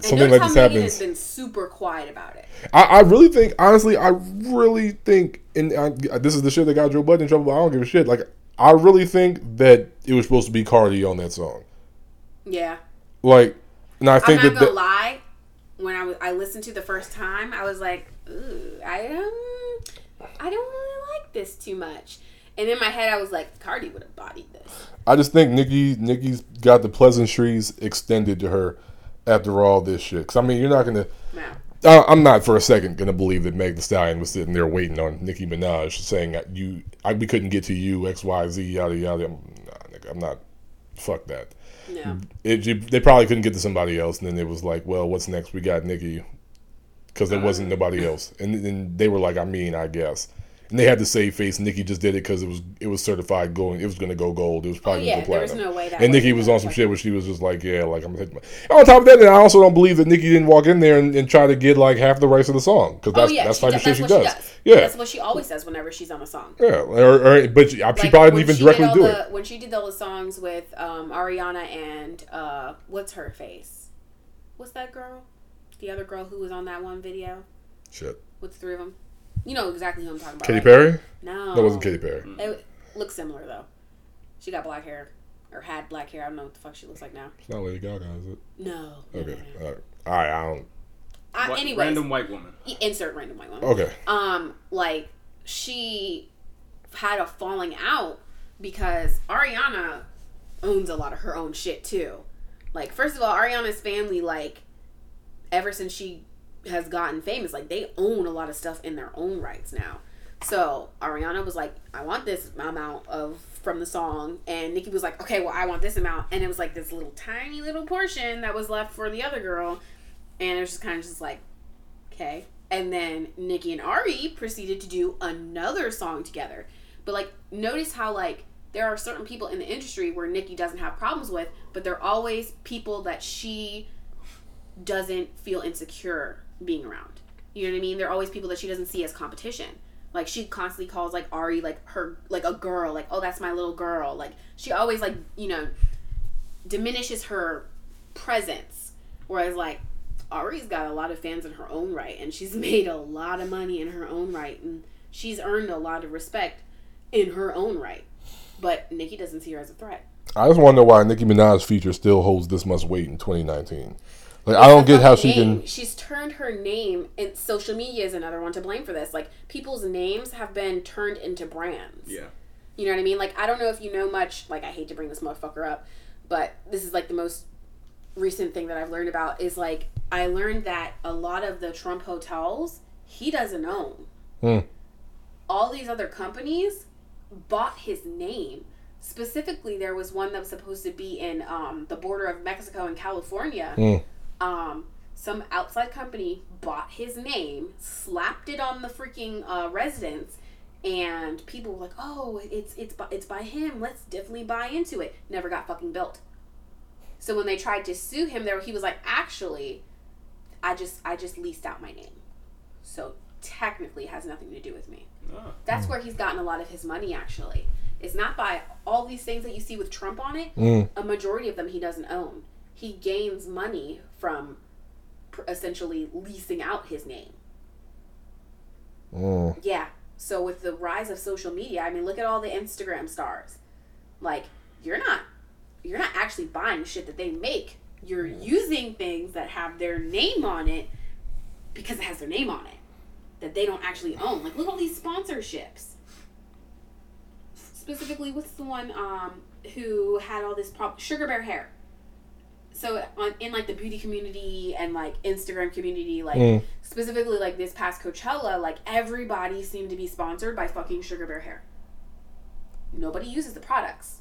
something like this happens, has been super quiet about it. I, I really think, honestly, I really think, and I, this is the shit that got Joe Budden in trouble. But I don't give a shit. Like, I really think that it was supposed to be Cardi on that song. Yeah. Like, and I I'm think not that, gonna that lie. When I was, I listened to the first time, I was like, Ooh, I um, I don't really like this too much. And in my head, I was like, Cardi would have bodied this. I just think Nicki, Nicki's got the pleasantries extended to her after all this shit. Because I mean, you're not gonna. No. I- I'm not for a second gonna believe that Meg Thee Stallion was sitting there waiting on Nicki Minaj saying that you, I, we couldn't get to you, X, Y, Z, yada yada. I'm, nah, I'm not. Fuck that. No. it, you, they probably couldn't get to somebody else, and then it was like, well, what's next? We got Nicki, because there uh-huh. wasn't nobody else, and then they were like, I mean, I guess, and they had to save face. Nicki just did it because it was it was certified going, it was going to go gold. It was Oh, probably yeah, going to there go was platinum. no way that. and Nicki was on some shit where she was just like, yeah, like I'm gonna take my. On top of that, and I also don't believe that Nicki didn't walk in there and, and try to get like half the rights of the song because Oh that's yeah, that's type does, of shit she does. she does. Yeah, That's what she always does whenever she's on a song. yeah, or, or, but she, she probably didn't even directly do the, it. When she did all the songs with um, Ariana and uh, what's her face? What's that girl? The other girl who was on that one video Shit, with the three of them. You know exactly who I'm talking about. Katy right? Perry? No, That wasn't Katy Perry. It looks similar though. She got black hair or had black hair. I don't know what the fuck she looks like now. It's not Lady Gaga, is it? No. no, Okay, no, no. all right, all right I don't. Uh, anyways, Random white woman. insert random white woman. Okay. um like she had a falling out because Ariana owns a lot of her own shit too. Like first of all, Ariana's family like ever since she has gotten famous, like they own a lot of stuff in their own rights now. So Ariana was like, I want this amount of from the song and Nicki was like, Okay, well I want this amount and it was like this little tiny little portion that was left for the other girl and it was just kind of just like Okay. And then Nicki and Ari proceeded to do another song together. But like notice how like there are certain people in the industry where Nicki doesn't have problems with, but they're always people that she doesn't feel insecure being around. You know what I mean? There are always people that she doesn't see as competition. Like she constantly calls like Ari like her like a girl, like, oh that's my little girl. Like she always like, you know, diminishes her presence. Whereas like Ari's got a lot of fans in her own right, and she's made a lot of money in her own right, and she's earned a lot of respect in her own right. But Nicki doesn't see her as a threat. I just wonder why Nicki Minaj's feature still holds this much weight in 2019. Like, I don't get how she Name. can. She's turned her name, and social media is another one to blame for this. Like people's names have been turned into brands. Yeah. You know what I mean? Like I don't know if you know much. Like I hate to bring this motherfucker up, but this is like the most recent thing that I've learned about is like I learned that a lot of the Trump hotels he doesn't own. Hmm. All these other companies bought his name. Specifically, there was one that was supposed to be in um, the border of Mexico and California. Hmm. Um, some outside company bought his name, slapped it on the freaking uh, residence, and people were like, "Oh, it's it's by, it's by him. Let's definitely buy into it." Never got fucking built. So when they tried to sue him, there he was like, "Actually, I just I just leased out my name, so technically it has nothing to do with me." Ah. That's where he's gotten a lot of his money. Actually, it's not by all these things that you see with Trump on it. Mm. A majority of them he doesn't own. He gains money from essentially leasing out his name. Mm. Yeah. So with the rise of social media, I mean, look at all the Instagram stars. Like, you're not you're not actually buying shit that they make. You're using things that have their name on it because it has their name on it that they don't actually own. Like, look at all these sponsorships. Specifically, what's the one um, who had all this problem? Sugar Bear Hair. So on in like the beauty community and like Instagram community, like Mm. specifically like this past Coachella, like everybody seemed to be sponsored by fucking Sugar Bear Hair. Nobody uses the products.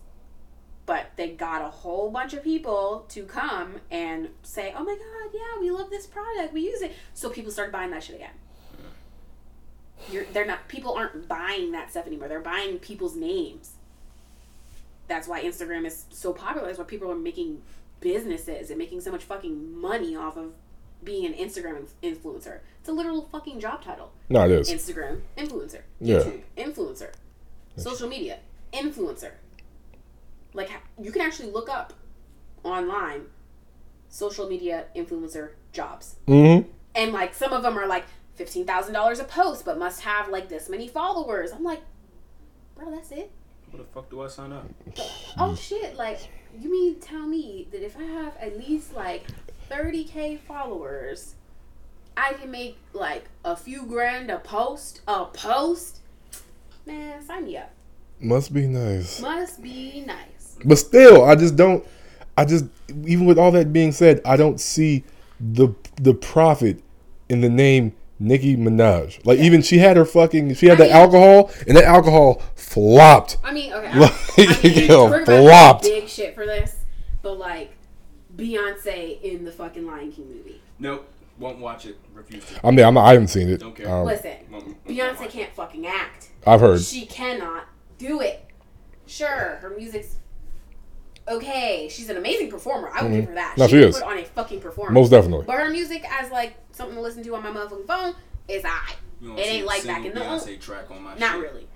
But they got a whole bunch of people to come and say, "Oh my god, yeah, we love this product. We use it." So people started buying that shit again. You're, they're not. People aren't buying that stuff anymore. They're buying people's names. That's why Instagram is so popular. That's why people are making businesses and making so much fucking money off of being an Instagram influencer. It's a literal fucking job title. No, it is. Instagram influencer, Yeah. YouTube influencer, social media influencer. Like you can actually look up online social media influencer jobs, Mm-hmm. and like some of them are like fifteen thousand dollars a post, but must have like this many followers. I'm like, bro, that's it. What the fuck do I sign up? Oh shit! Like you mean tell me that if I have at least like thirty k followers, I can make like a few grand a post? A post? Man, sign me up. Must be nice. Must be nice. But still, I just don't. I just even with all that being said, I don't see the the profit in the name Nicki Minaj. Like even she had her fucking she had I the mean- alcohol and that alcohol flopped. I mean, okay. I, Like, I mean, yo, we're flopped. big shit for this, but like Beyonce in the fucking Lion King movie. Nope. Won't watch it. Refuse to. I mean, I'm not, I haven't seen it. Don't care. Um, Listen, Won't- won't Beyonce watch can't fucking act. I've heard. She cannot do it. Sure, her music's okay. She's an amazing performer. I would give her that. Mm-hmm. No, she can is. Put on a fucking performance. Most definitely. But her music as like something to listen to on my motherfucking phone is I. It ain't like back in the old. Track on my Not shit. really.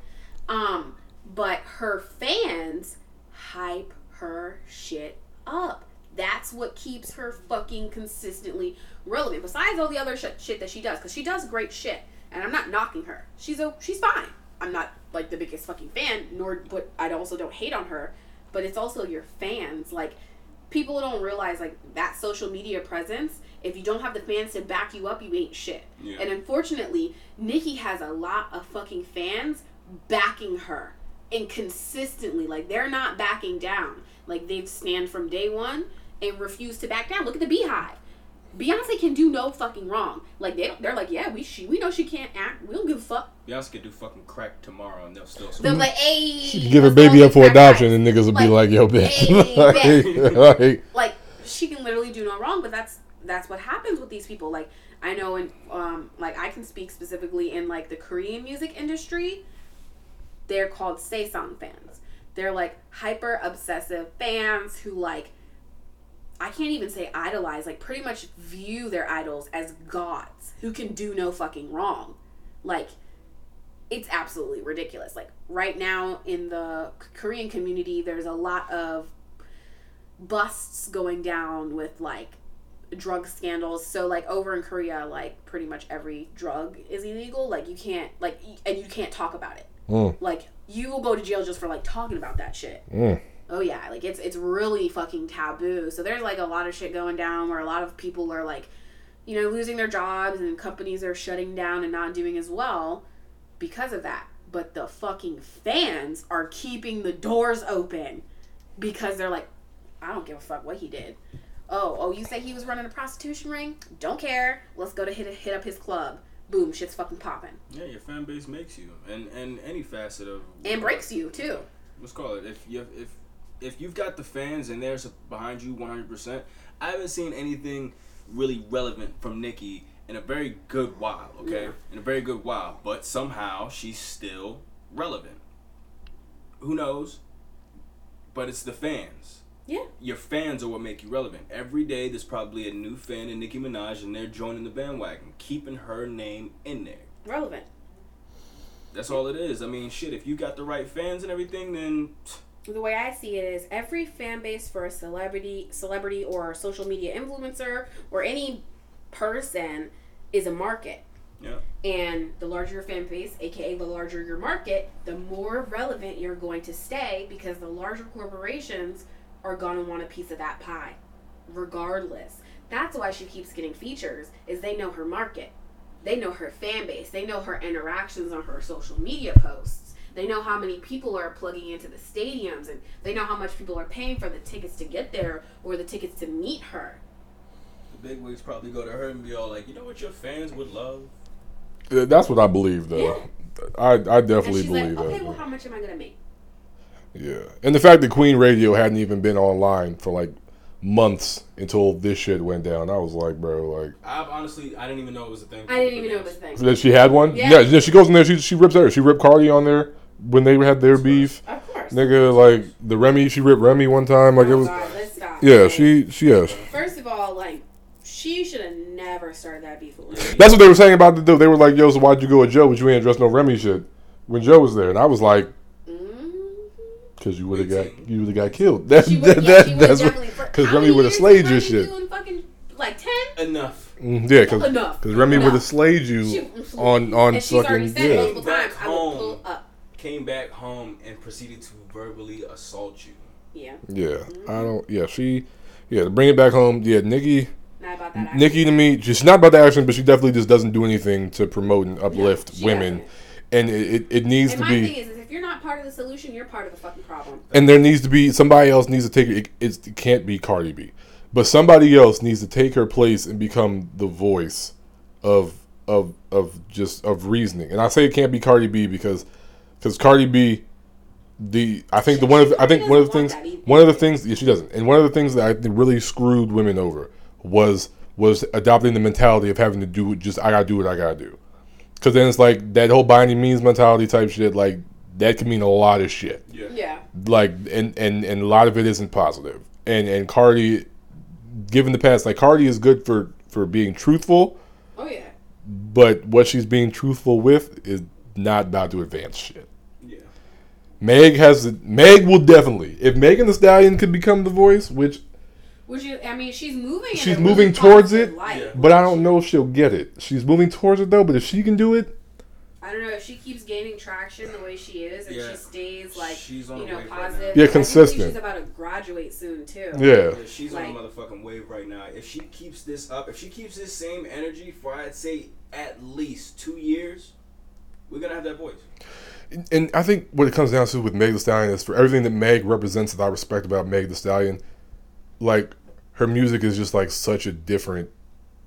Um, but her fans hype her shit up. That's what keeps her fucking consistently relevant. Besides all the other shit, shit that she does, because she does great shit, and I'm not knocking her. She's a she's fine. I'm not like the biggest fucking fan, nor but I also don't hate on her. But it's also your fans. Like people don't realize like that social media presence. If you don't have the fans to back you up, you ain't shit. Yeah. And unfortunately, Nicki has a lot of fucking fans backing her and consistently. Like they're not backing down. Like they've stand from day one and refuse to back down. Look at the BeyHive. Beyonce can do no fucking wrong. Like they don't, they're like, yeah, we she we know she can't act. We don't give a fuck. Beyonce could do fucking crack tomorrow and they'll still. They're like, hey, She could give her baby up for adoption, and niggas would be like, Like, "Yo, bitch." hey, like, like, like she can literally do no wrong but that's that's what happens with these people. Like i know and um like i can speak specifically in like the korean music industry they're called sasaeng fans. They're like hyper obsessive fans who like i can't even say idolize like pretty much view their idols as gods who can do no fucking wrong. Like it's absolutely ridiculous. Like right now in the korean community there's a lot of busts going down with like drug scandals. So like over in Korea, like pretty much every drug is illegal. Like you can't like and you can't talk about it. Mm. Like you will go to jail just for like talking about that shit. mm. Oh yeah, like it's it's really fucking taboo. So there's like a lot of shit going down where a lot of people are like, you know, losing their jobs and companies are shutting down and not doing as well because of that. But the fucking fans are keeping the doors open because they're like, I don't give a fuck what he did. Oh, oh, you say he was running a prostitution ring? Don't care. Let's go to hit hit up his club. Boom, shit's fucking popping Yeah, your fan base makes you, and and any facet of and breaks you too. Let's call it if you if if you've got the fans and they're behind you 100. percent I haven't seen anything really relevant from Nicki in a very good while. Okay, Yeah. in a very good while, but somehow she's still relevant. Who knows? But it's the fans. Yeah. Your fans are what make you relevant. Every day there's probably a new fan of Nicki Minaj and they're joining the bandwagon, keeping her name in there. Relevant. That's all it is. I mean, shit, if you got the right fans and everything, then the way I see it is every fan base for a celebrity, celebrity or social media influencer or any person is a market. yeah. And the larger your fan base, aka the larger your market, the more relevant you're going to stay because the larger corporations are going to want a piece of that pie, regardless. That's why she keeps getting features, is they know her market. They know her fan base. They know her interactions on her social media posts. They know how many people are plugging into the stadiums and they know how much people are paying for the tickets to get there or the tickets to meet her. The big wigs probably go to her and be all like, you know what your fans would love? That's what I believe, though. I, I And definitely she's believe like, okay, that. well, how much am I going to make? Yeah, and the fact that Queen Radio hadn't even been online for like months until this shit went down, I was like, bro, like I honestly, I didn't even know it was a thing. I didn't even know it was a thing. that she had one. Yeah. Yeah, yeah, she goes in there, she she rips her, she ripped Cardi on there when they had their beef. Of course. Nigga, like the Remy, she ripped Remy one time. Like it Oh, was, God, let's stop. yeah, Like, she she yeah. First of all, like she should have never started that beef with Remy. That's what they were saying about the dude. They were like, "Yo, so why'd you go with Joe, but you ain't address no Remy shit when Joe was there?" And I was like. "Cause you would have got you would have got killed." That, She that, would, yeah, that- she would that's definitely. because How Remy many would have years slayed was your Remy shit. doing fucking like ten. Enough. Mm, Yeah, because Enough. Remy Enough. would have slayed you She- on on and she's already fucking said yeah. multiple times, Back I will home. pull up. Came back home and proceeded to verbally assault you. Yeah, Yeah, I don't. Yeah, she. Yeah, to bring it back home. Yeah, Nicki. not about that. action. Nicki to me, she's not about the action, but she definitely just doesn't do anything to promote and uplift she women. doesn't. And it, it, it needs And to my be. thing is, is, if you're not part of the solution, you're part of the fucking problem. and there needs to be somebody else needs to take it. It's, it can't be Cardi B, but somebody else needs to take her place and become the voice of of of just of reasoning. And I say it can't be Cardi B because because Cardi B, the I think the one of I think one of the things want that either. one of the things yeah she doesn't and one of the things that I think really screwed women over was was adopting the mentality of having to do just I gotta do what I gotta do. Because then it's like that whole binding means mentality type shit. Like that can mean a lot of shit Yeah. Yeah. like and and and a lot of it isn't positive positive. and and cardi given the past like cardi is good for for being truthful Oh yeah. but what she's being truthful with is not about to advance shit Yeah. meg has meg will definitely if megan thee stallion could become the voice which Which is, I mean, she's moving. in She's a really moving towards it, light. Yeah. but i don't know if she'll get it she's moving towards it though but if she can do it I don't know if she keeps gaining traction the way she is, and Yeah. she stays like She's on you know wave right positive. Yeah, I do believe consistent. She's about to graduate soon too. yeah Yeah, she's on Like- a motherfucking wave right now. If she keeps this up, if she keeps this same energy for I'd say at least two years, we're gonna have that voice. and I think what it comes down to with Meg Thee Stallion is for everything that Meg represents that I respect about Meg Thee Stallion, like her music is just like such a different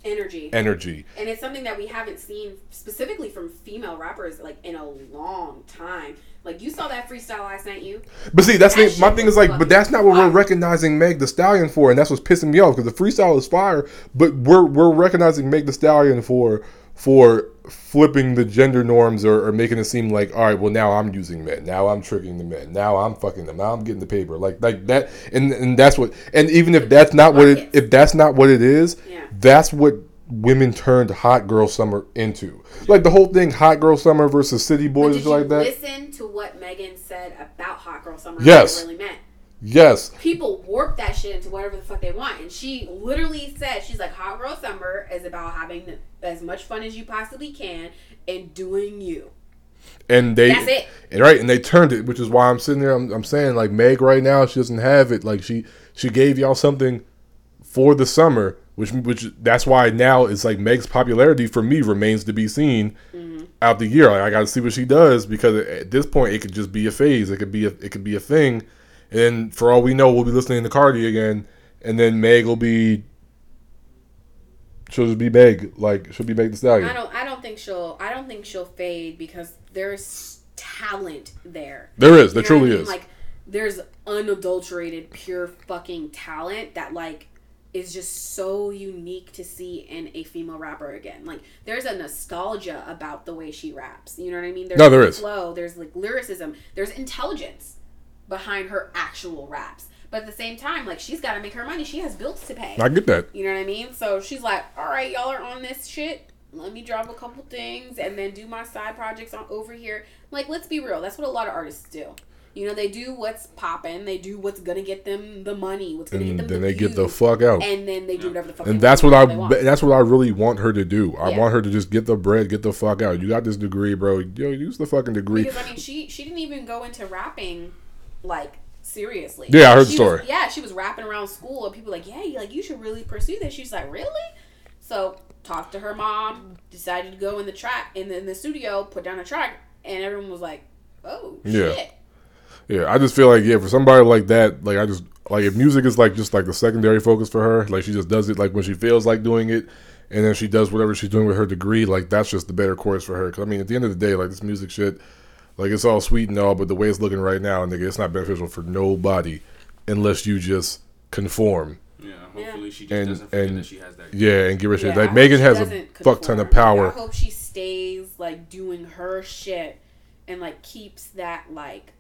Energy. energy. and it's something that we haven't seen specifically from female rappers like in a long time. Like you saw that freestyle I sent you. But see, that's That the, my thing is like, but that's not what we're recognizing Meg Thee Stallion for, and that's what's pissing me off because the freestyle is fire, but we're we're recognizing Meg Thee Stallion for for flipping the gender norms or, or making it seem like all right well now i'm using men now i'm tricking the men now i'm fucking them now i'm getting the paper like like that and and that's what and even if that's not what it if that's not what it is Yeah. that's what women turned hot girl summer into like the whole thing hot girl summer versus city boys and like that listen to what Megan said about Hot Girl Summer? Yes. What it really meant. Yes People warp that shit into whatever the fuck they want, and she literally said she's like Hot Girl Summer is about having as much fun as you possibly can and doing you. and they That's it. right and they turned it which is why i'm sitting there i'm, I'm saying like meg right now she doesn't have it like she she gave y'all something for the summer which which that's why now it's like meg's popularity for me remains to be seen Mm-hmm. out the year like i gotta see what she does because at this point it could just be a phase it could be a it could be a thing and then for all we know we'll be listening to cardi again and then meg will be she'll just be meg like she'll be meg thee stallion I don't. I don't think she'll. I don't think she'll fade because there's talent there. there is there You know what I truly mean? is Like there's unadulterated, pure fucking talent that like is just so unique to see in a female rapper again. Like there's a nostalgia about the way she raps. You know what I mean? There's No, there is. flow. There's like lyricism. There's intelligence behind her actual raps. But at the same time, like she's got to make her money. She has bills to pay. i get that You know what I mean? So she's like, all right, y'all are on this shit. Let me drop a couple things and then do my side projects on over here. Like, let's be real. That's what a lot of artists do. You know, they do what's popping. They do what's gonna get them the money. What's gonna and get them then the they get the fuck out and then they do whatever the fuck. and they that's want, what I want. that's what I really want her to do. I Yeah. want her to just get the bread, get the fuck out. You got this degree, bro. Yo, use the fucking degree. Because I mean, she she didn't even go into rapping like seriously. Yeah, I heard the story. Was, yeah, she was rapping around school, and people were like, yeah, you- like you should really pursue this. She's like, really? So talked to her mom, decided to go in the track in the, in the studio, put down a track, and everyone was like, oh Yeah. shit. Yeah, I just feel like yeah, for somebody like that, like I just like if music is like just like the secondary focus for her, like she just does it like when she feels like doing it, and then she does whatever she's doing with her degree. Like that's just the better course for her. Because I mean, at the end of the day, like this music shit, Like it's all sweet and all, but the way it's looking right now, nigga, it's not beneficial for nobody unless you just conform. Yeah, hopefully she just And- doesn't forget and- that she has that. Yeah, and get rid of shit. Yeah, I Like hope Megan has a doesn't fuck ton of conform. power. I hope she stays like doing her shit and like keeps that like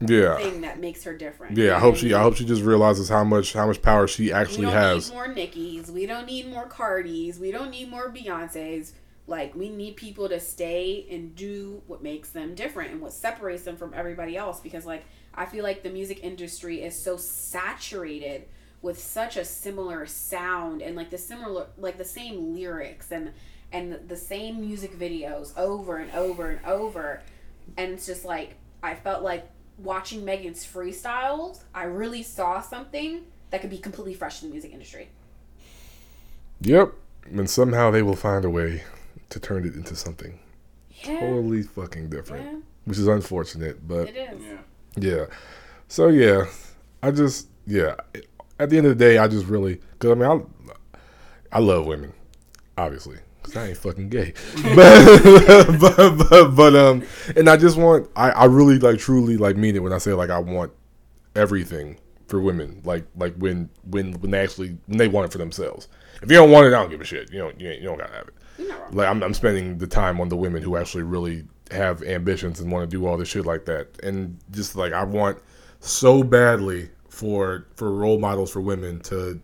Yeah. thing that makes her different. Yeah, I hope she. I hope she just realizes how much how much power she we actually don't has. need more Nickies. We don't need more Cardis. We don't need more Beyonces. Like we need people to stay and do what makes them different and what separates them from everybody else. Because like I feel like the music industry is so saturated with such a similar sound and like the similar like the same lyrics and and the same music videos over and over and over. And it's just like I felt like watching Megan's freestyles, I really saw something that could be completely fresh in the music industry. Yep. And somehow they will find a way to turn it into something Yeah, totally fucking different, yeah, which is unfortunate. But it is. Yeah. yeah. So yeah, I just yeah. At the end of the day, I just really because I mean I I love women, obviously. Cause I ain't fucking gay, but, but but but um, and I just want I I really like truly like mean it when I say like I want everything for women like like when when when they actually when they want it for themselves. If you don't want it, I don't give a shit. You don't you, ain't- you don't gotta have it. You're not wrong. Like I'm, I'm spending the time on the women who actually really have ambitions and want to do all this shit like that. And just like I want so badly for for role models for women to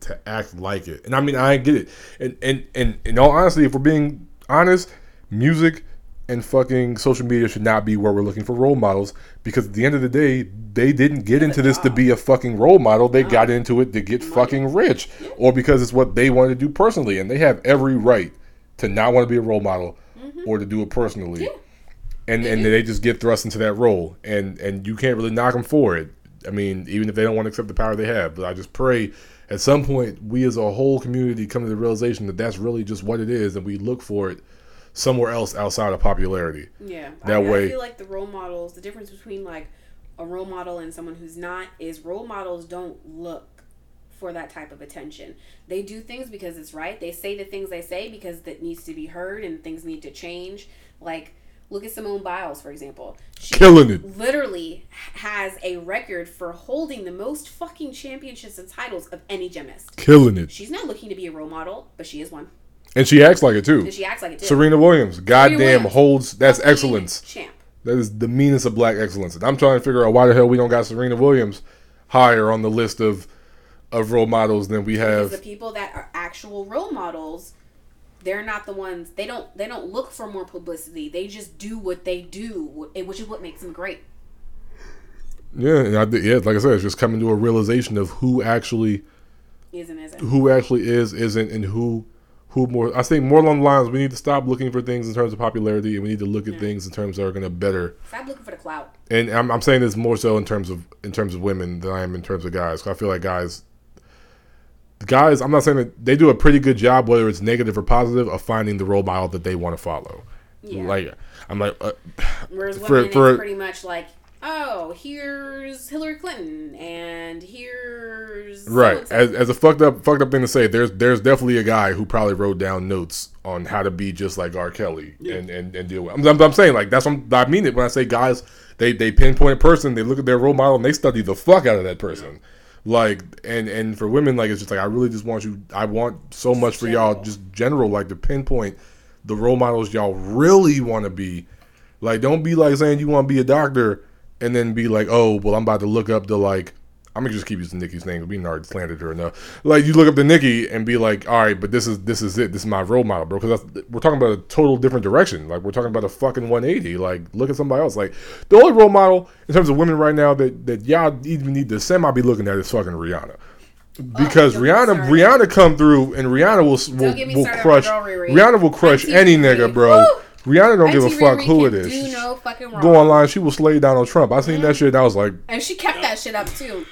to act like it. And I mean I get it. And and and in all honesty, if we're being honest, music and fucking social media should not be where we're looking for role models because at the end of the day, they didn't get into this to be a fucking role model. They got into it to get fucking rich or because it's what they want to do personally. And they have every right to not want to be a role model mm-hmm. or to do it personally. And and they just get thrust into that role. And and you can't really knock them for it. I mean, even if they don't want to accept the power they have. But I just pray at some point we as a whole community come to the realization that that's really just what it is and we look for it somewhere else outside of popularity. Yeah. That I, way- I feel like the role models, the difference between like a role model and someone who's not is role models don't look for that type of attention. They do things because it's right. They say the things they say because that needs to be heard and things need to change. Like look at Simone Biles for example. She Killing it. literally has a record for holding the most fucking championships and titles of any gymnast. Killing it. She's not looking to be a role model, but she is one. And she acts like it too. And she acts like it too. Serena Williams, goddamn, Williams. holds that's excellence. Champ. That is the meanest of black excellence. And I'm trying to figure out why the hell we don't got Serena Williams higher on the list of of role models than we Because the people that are actual role models, they're not the ones. They don't. They don't look for more publicity. They just do what they do, which is what makes them great. Yeah, and I, yeah, like I said, it's just coming to a realization of who actually Isn't isn't. who actually is, isn't, and who who more. I think more along the lines we need to stop looking for things in terms of popularity, and we need to look at things in terms that are going to better Stop looking for the clout. and I'm, I'm saying this more so in terms of in terms of women than I am in terms of guys. 'Cause I feel like guys, guys, I'm not saying that they do a pretty good job, whether it's negative or positive, of finding the role model that they want to follow. Yeah. Like I'm like, uh, Whereas for- women, for- pretty much like, oh, here's Hillary Clinton, and here's right so-and-so. as, as a fucked up fucked up thing to say. There's there's definitely a guy who probably wrote down notes on how to be just like R. Kelly and, and and deal with. I'm, I'm, I'm saying like that's what I mean it when I say guys. They they pinpoint a person, they look at their role model, and they study the fuck out of that person. Like and and for women, like it's just like I really just want you. I want so much for y'all, just general, like to pinpoint the role models y'all really want to be. Like, don't be like saying you want to be a doctor and then be like, oh, well, I'm about to look up the like. I'm gonna just keep using Nicki's name. We already slandered her enough. Like, you look up the Nicki and be like, all right, but this is this is it. This is my role model, bro. Because we're talking about a total different direction. Like, we're talking about a fucking 180. Like, look at somebody else. Like, the only role model in terms of women right now that that y'all even need to semi be looking at is fucking Rihanna. Oh, because don't get me Rihanna. Rihanna come through and Rihanna will will, will crush. Rihanna will crush any nigga, bro. Woo! Rihanna don't give a fuck Riri who it is. No fucking wrong. Go online, she will slay down on Trump. I seen that mm. shit. And I was like, And she kept that shit up too.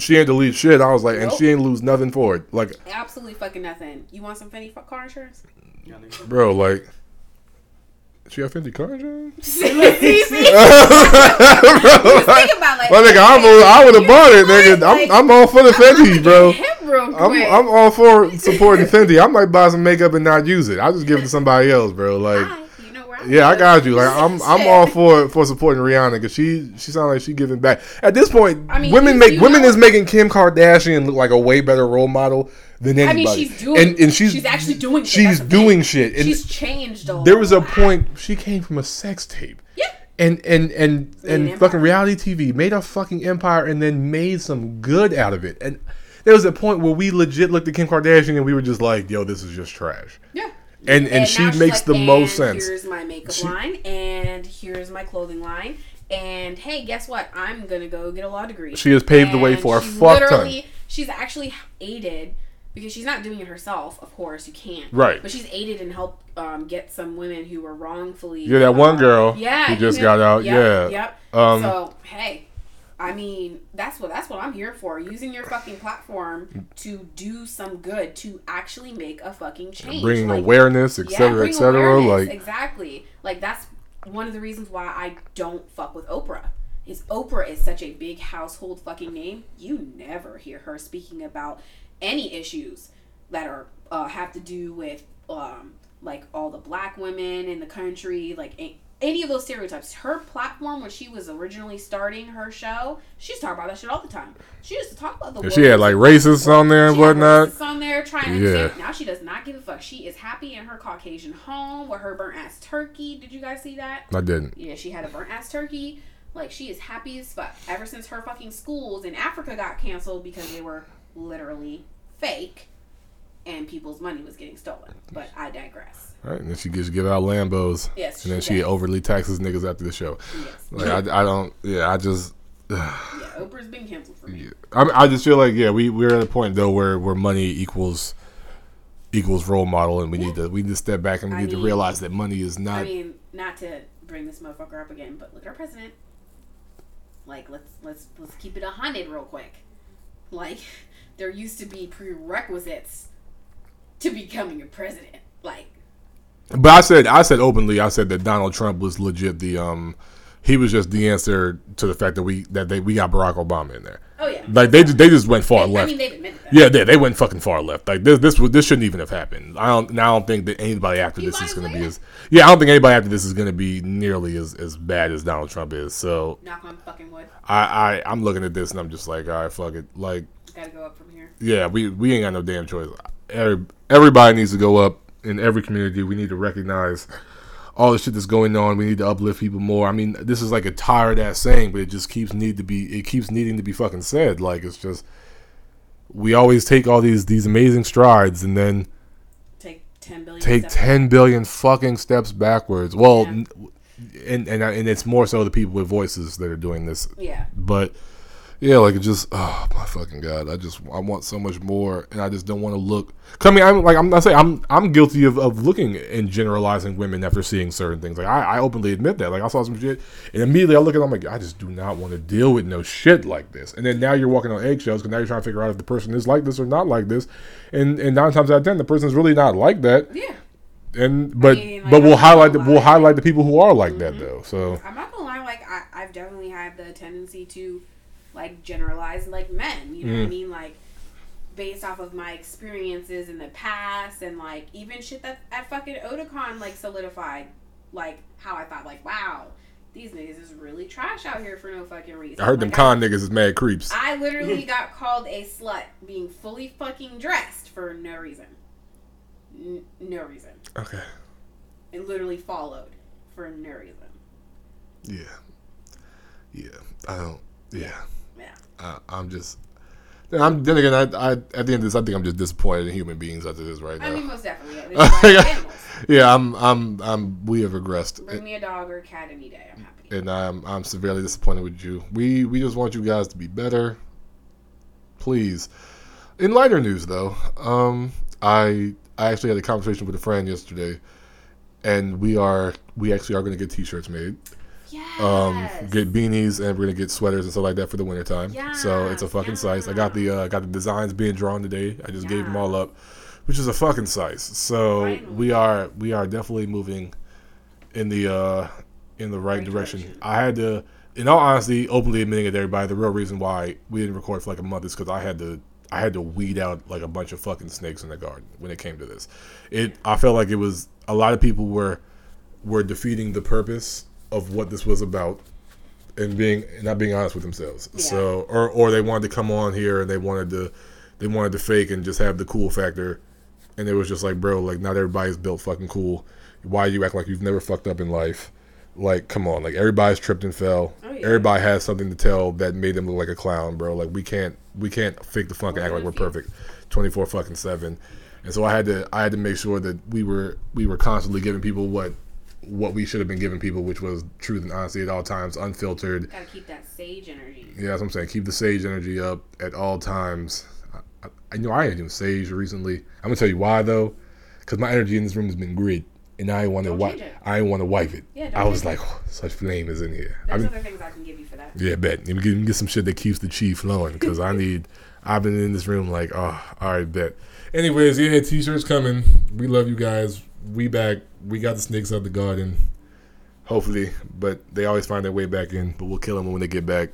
She ain't delete shit. I was like, and Nope. she ain't lose nothing for it. Like, Absolutely fucking nothing. You want some Fendi car insurance? Yeah, I think so. bro, like, she got fifty car insurance. See, see, see? My Think about like, nigga, I would, I would have bought it, nigga. Like- I'm, I'm all for the Fenty, bro. I'm. I'm all for supporting Fenty. I might buy some makeup and not use it. I'll just give it to somebody else, bro. Like, I, you know where Yeah, I got you. Like I'm, I'm all for for supporting Rihanna because she she sounds like she giving back. At this point, I mean, women you- make you women know- is making Kim Kardashian look like a way better role model than I anybody. mean, she's doing. and, and she's she's actually doing. Shit. She's That's the doing thing. shit. And she's changed a lot. there was a point she came from a sex tape. Yeah. And and and and empire. fucking reality TV made a fucking empire and then made some good out of it. And there was a point where we legit looked at Kim Kardashian and we were just like, "Yo, this is just trash." Yeah. And and, she makes like, the most sense. Here's my makeup She- line, and here's my clothing line, and hey, guess what? I'm gonna go get a law degree. She has paved the way for a fuck ton. literally- She's actually aided because she's not doing it herself. Of course, you can't. Right. But she's aided and helped um, get some women who were wrongfully. Yeah, that one girl Yeah. who just got out. Yep, yeah. Yep. Um, so hey. I mean, that's what that's what I'm here for. Using your fucking platform to do some good, to actually make a fucking change. bringing Like, awareness, etc., bring etc. Like exactly. Like that's one of the reasons why I don't fuck with Oprah. Is Oprah is such a big household fucking name. You never hear her speaking about any issues that are uh, have to do with um, like all the black women in the country, like any of those stereotypes. Her platform when she was originally starting her show, she used to talk about that shit all the time. She used to talk about the and she had like racists on there and she whatnot. racists on there trying to Yeah. Now she does not give a fuck. She is happy in her Caucasian home with her burnt ass turkey. Did you guys see that? I didn't. Yeah, she had a burnt ass turkey. Like she is happy as fuck. Ever since her fucking schools in Africa got canceled because they were literally fake, and people's money was getting stolen. But I digress. Right, and then she gets give out Lambos. Yes, and then she she overly taxes niggas after the show. Yes. Like I, I don't. Yeah, I just. yeah, Oprah's been canceled for me. Yeah. I, I just feel like yeah, we we're at a point though where where money equals equals role model, and we need to we need to step back and we I need to mean- realize that money is not. I mean, not to bring this motherfucker up again, but look at our president. Like, let's let's let's keep it a hundred real quick. Like, there used to be prerequisites to becoming a president. Like, But I said I said openly I said that Donald Trump was legit the um he was just the answer to the fact that we that they we got Barack Obama in there. oh yeah, Like they just they just went far I left. mean they've admitted that. yeah, they, they went fucking far left. Like this this would this shouldn't even have happened. I don't now I don't think that anybody after You this is going to be as yeah I don't think anybody after this is going to be nearly as as bad as Donald Trump is. So Knock on fucking wood. I I I'm looking at this and I'm just like all right fuck it like Gotta go up from here. yeah, we we ain't got no damn choice. Every, everybody needs to go up in every community. We need to recognize all the shit that's going on. We need to uplift people more. I mean, this is like a tired ass saying, but it just keeps need to be. It keeps needing to be fucking said. Like it's just we always take all these these amazing strides and then Take ten billion. take ten billion fucking steps backwards. Well, Yeah. and and and it's more so the people with voices that are doing this. Yeah. but yeah, like it just oh my fucking god, I just I want so much more, and I just don't want to look. 'cause I mean, I'm like I'm not saying I'm I'm guilty of, of looking and generalizing women after seeing certain things. Like I, I openly admit that. Like I saw some shit, and immediately I look at them like I just do not want to deal with no shit like this. And then now you're walking on eggshells because now you're trying to figure out if the person is like this or not like this, and and nine times out of ten the person's really not like that. Yeah. And but mean, like, but we'll I'm not highlight the we'll highlight the people who are like that mm-hmm. though. So I'm not gonna lie, like I, I've definitely had the tendency to like generalize like men. You know what I Mm. mean? Like based off of my experiences in the past and like even shit that at fucking Otakon like solidified like how I thought like, wow, these niggas is really trash out here for no fucking reason. I heard them Like, con niggas is mad creeps. I literally got called a slut being fully fucking dressed for no reason. N- no reason. Okay. And literally followed for no reason. Yeah. Yeah. I don't. Yeah. Yeah. I, I'm just. I'm. Then again, I, I. At the end of this, I think I'm just disappointed in human beings after this right now. I mean, most definitely. Yeah. They're just like yeah, I'm. I'm. I'm. We have regressed, Bring me a dog or a cat any day. I'm happy. and I'm. I'm severely disappointed with you. We. We just want you guys to be better. Please. In lighter news, though, um, I. I actually had a conversation with a friend yesterday, and we are. We actually are going to get T-shirts made. Yes. um, get beanies and we're gonna get sweaters and stuff like that for the wintertime. so it's a Yes, fucking size. I got the uh, got the designs being drawn today. I just gave them all up, which is a fucking size. So Finally. we are we are definitely moving in the uh, in the right, Right direction. direction. I had to, in all honesty, openly admitting it to everybody. The real reason why we didn't record for like a month is because I had to. I had to weed out like a bunch of fucking snakes in the garden when it came to this. It I felt like it was a lot of people were were defeating the purpose of what this was about and being not being honest with themselves. Yeah. So or or they wanted to come on here and they wanted to they wanted to fake and just have the cool factor and it was just like bro like not everybody's built fucking cool. Why you act like you've never fucked up in life? Like come on, like everybody's tripped and fell. Oh, yeah. Everybody has something to tell that made them look like a clown, bro. Like we can't we can't fake the funk and act like we're perfect. 24 fucking 7 and so i had to i had to make sure that we were we were constantly giving people what what we should have been giving people which was truth and honesty at all times unfiltered Gotta keep that sage energy. yeah that's what i'm saying keep the sage energy up at all times i, I, I know i ain't even sage recently i'm gonna tell you why though because my energy in this room has been great and i want to Don't wi- change it. i want to wipe it Yeah, i was like oh, such flame is in here I There's mean, other things I can give you for that. yeah, bet. Me get, get some shit that keeps the chi flowing because I need. I've been in this room like, oh, all right, bet. Anyways, yeah, t-shirts coming. We love you guys. We back. We got the snakes out the garden. Hopefully, but they always find their way back in. But we'll kill them when they get back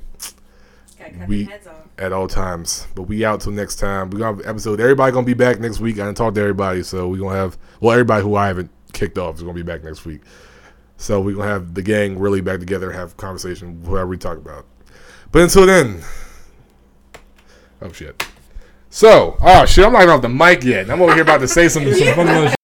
cut We- heads off. at all times. But we out till next time. We gonna have an episode. Everybody gonna be back next week. I didn't talk to everybody, so we gonna have well, everybody who I haven't kicked off is gonna be back next week. So we gonna have the gang really back together and have a conversation, whatever we talk about. But until then, oh shit. So, oh shit, I'm not even off the mic yet. I'm over here about to say some, some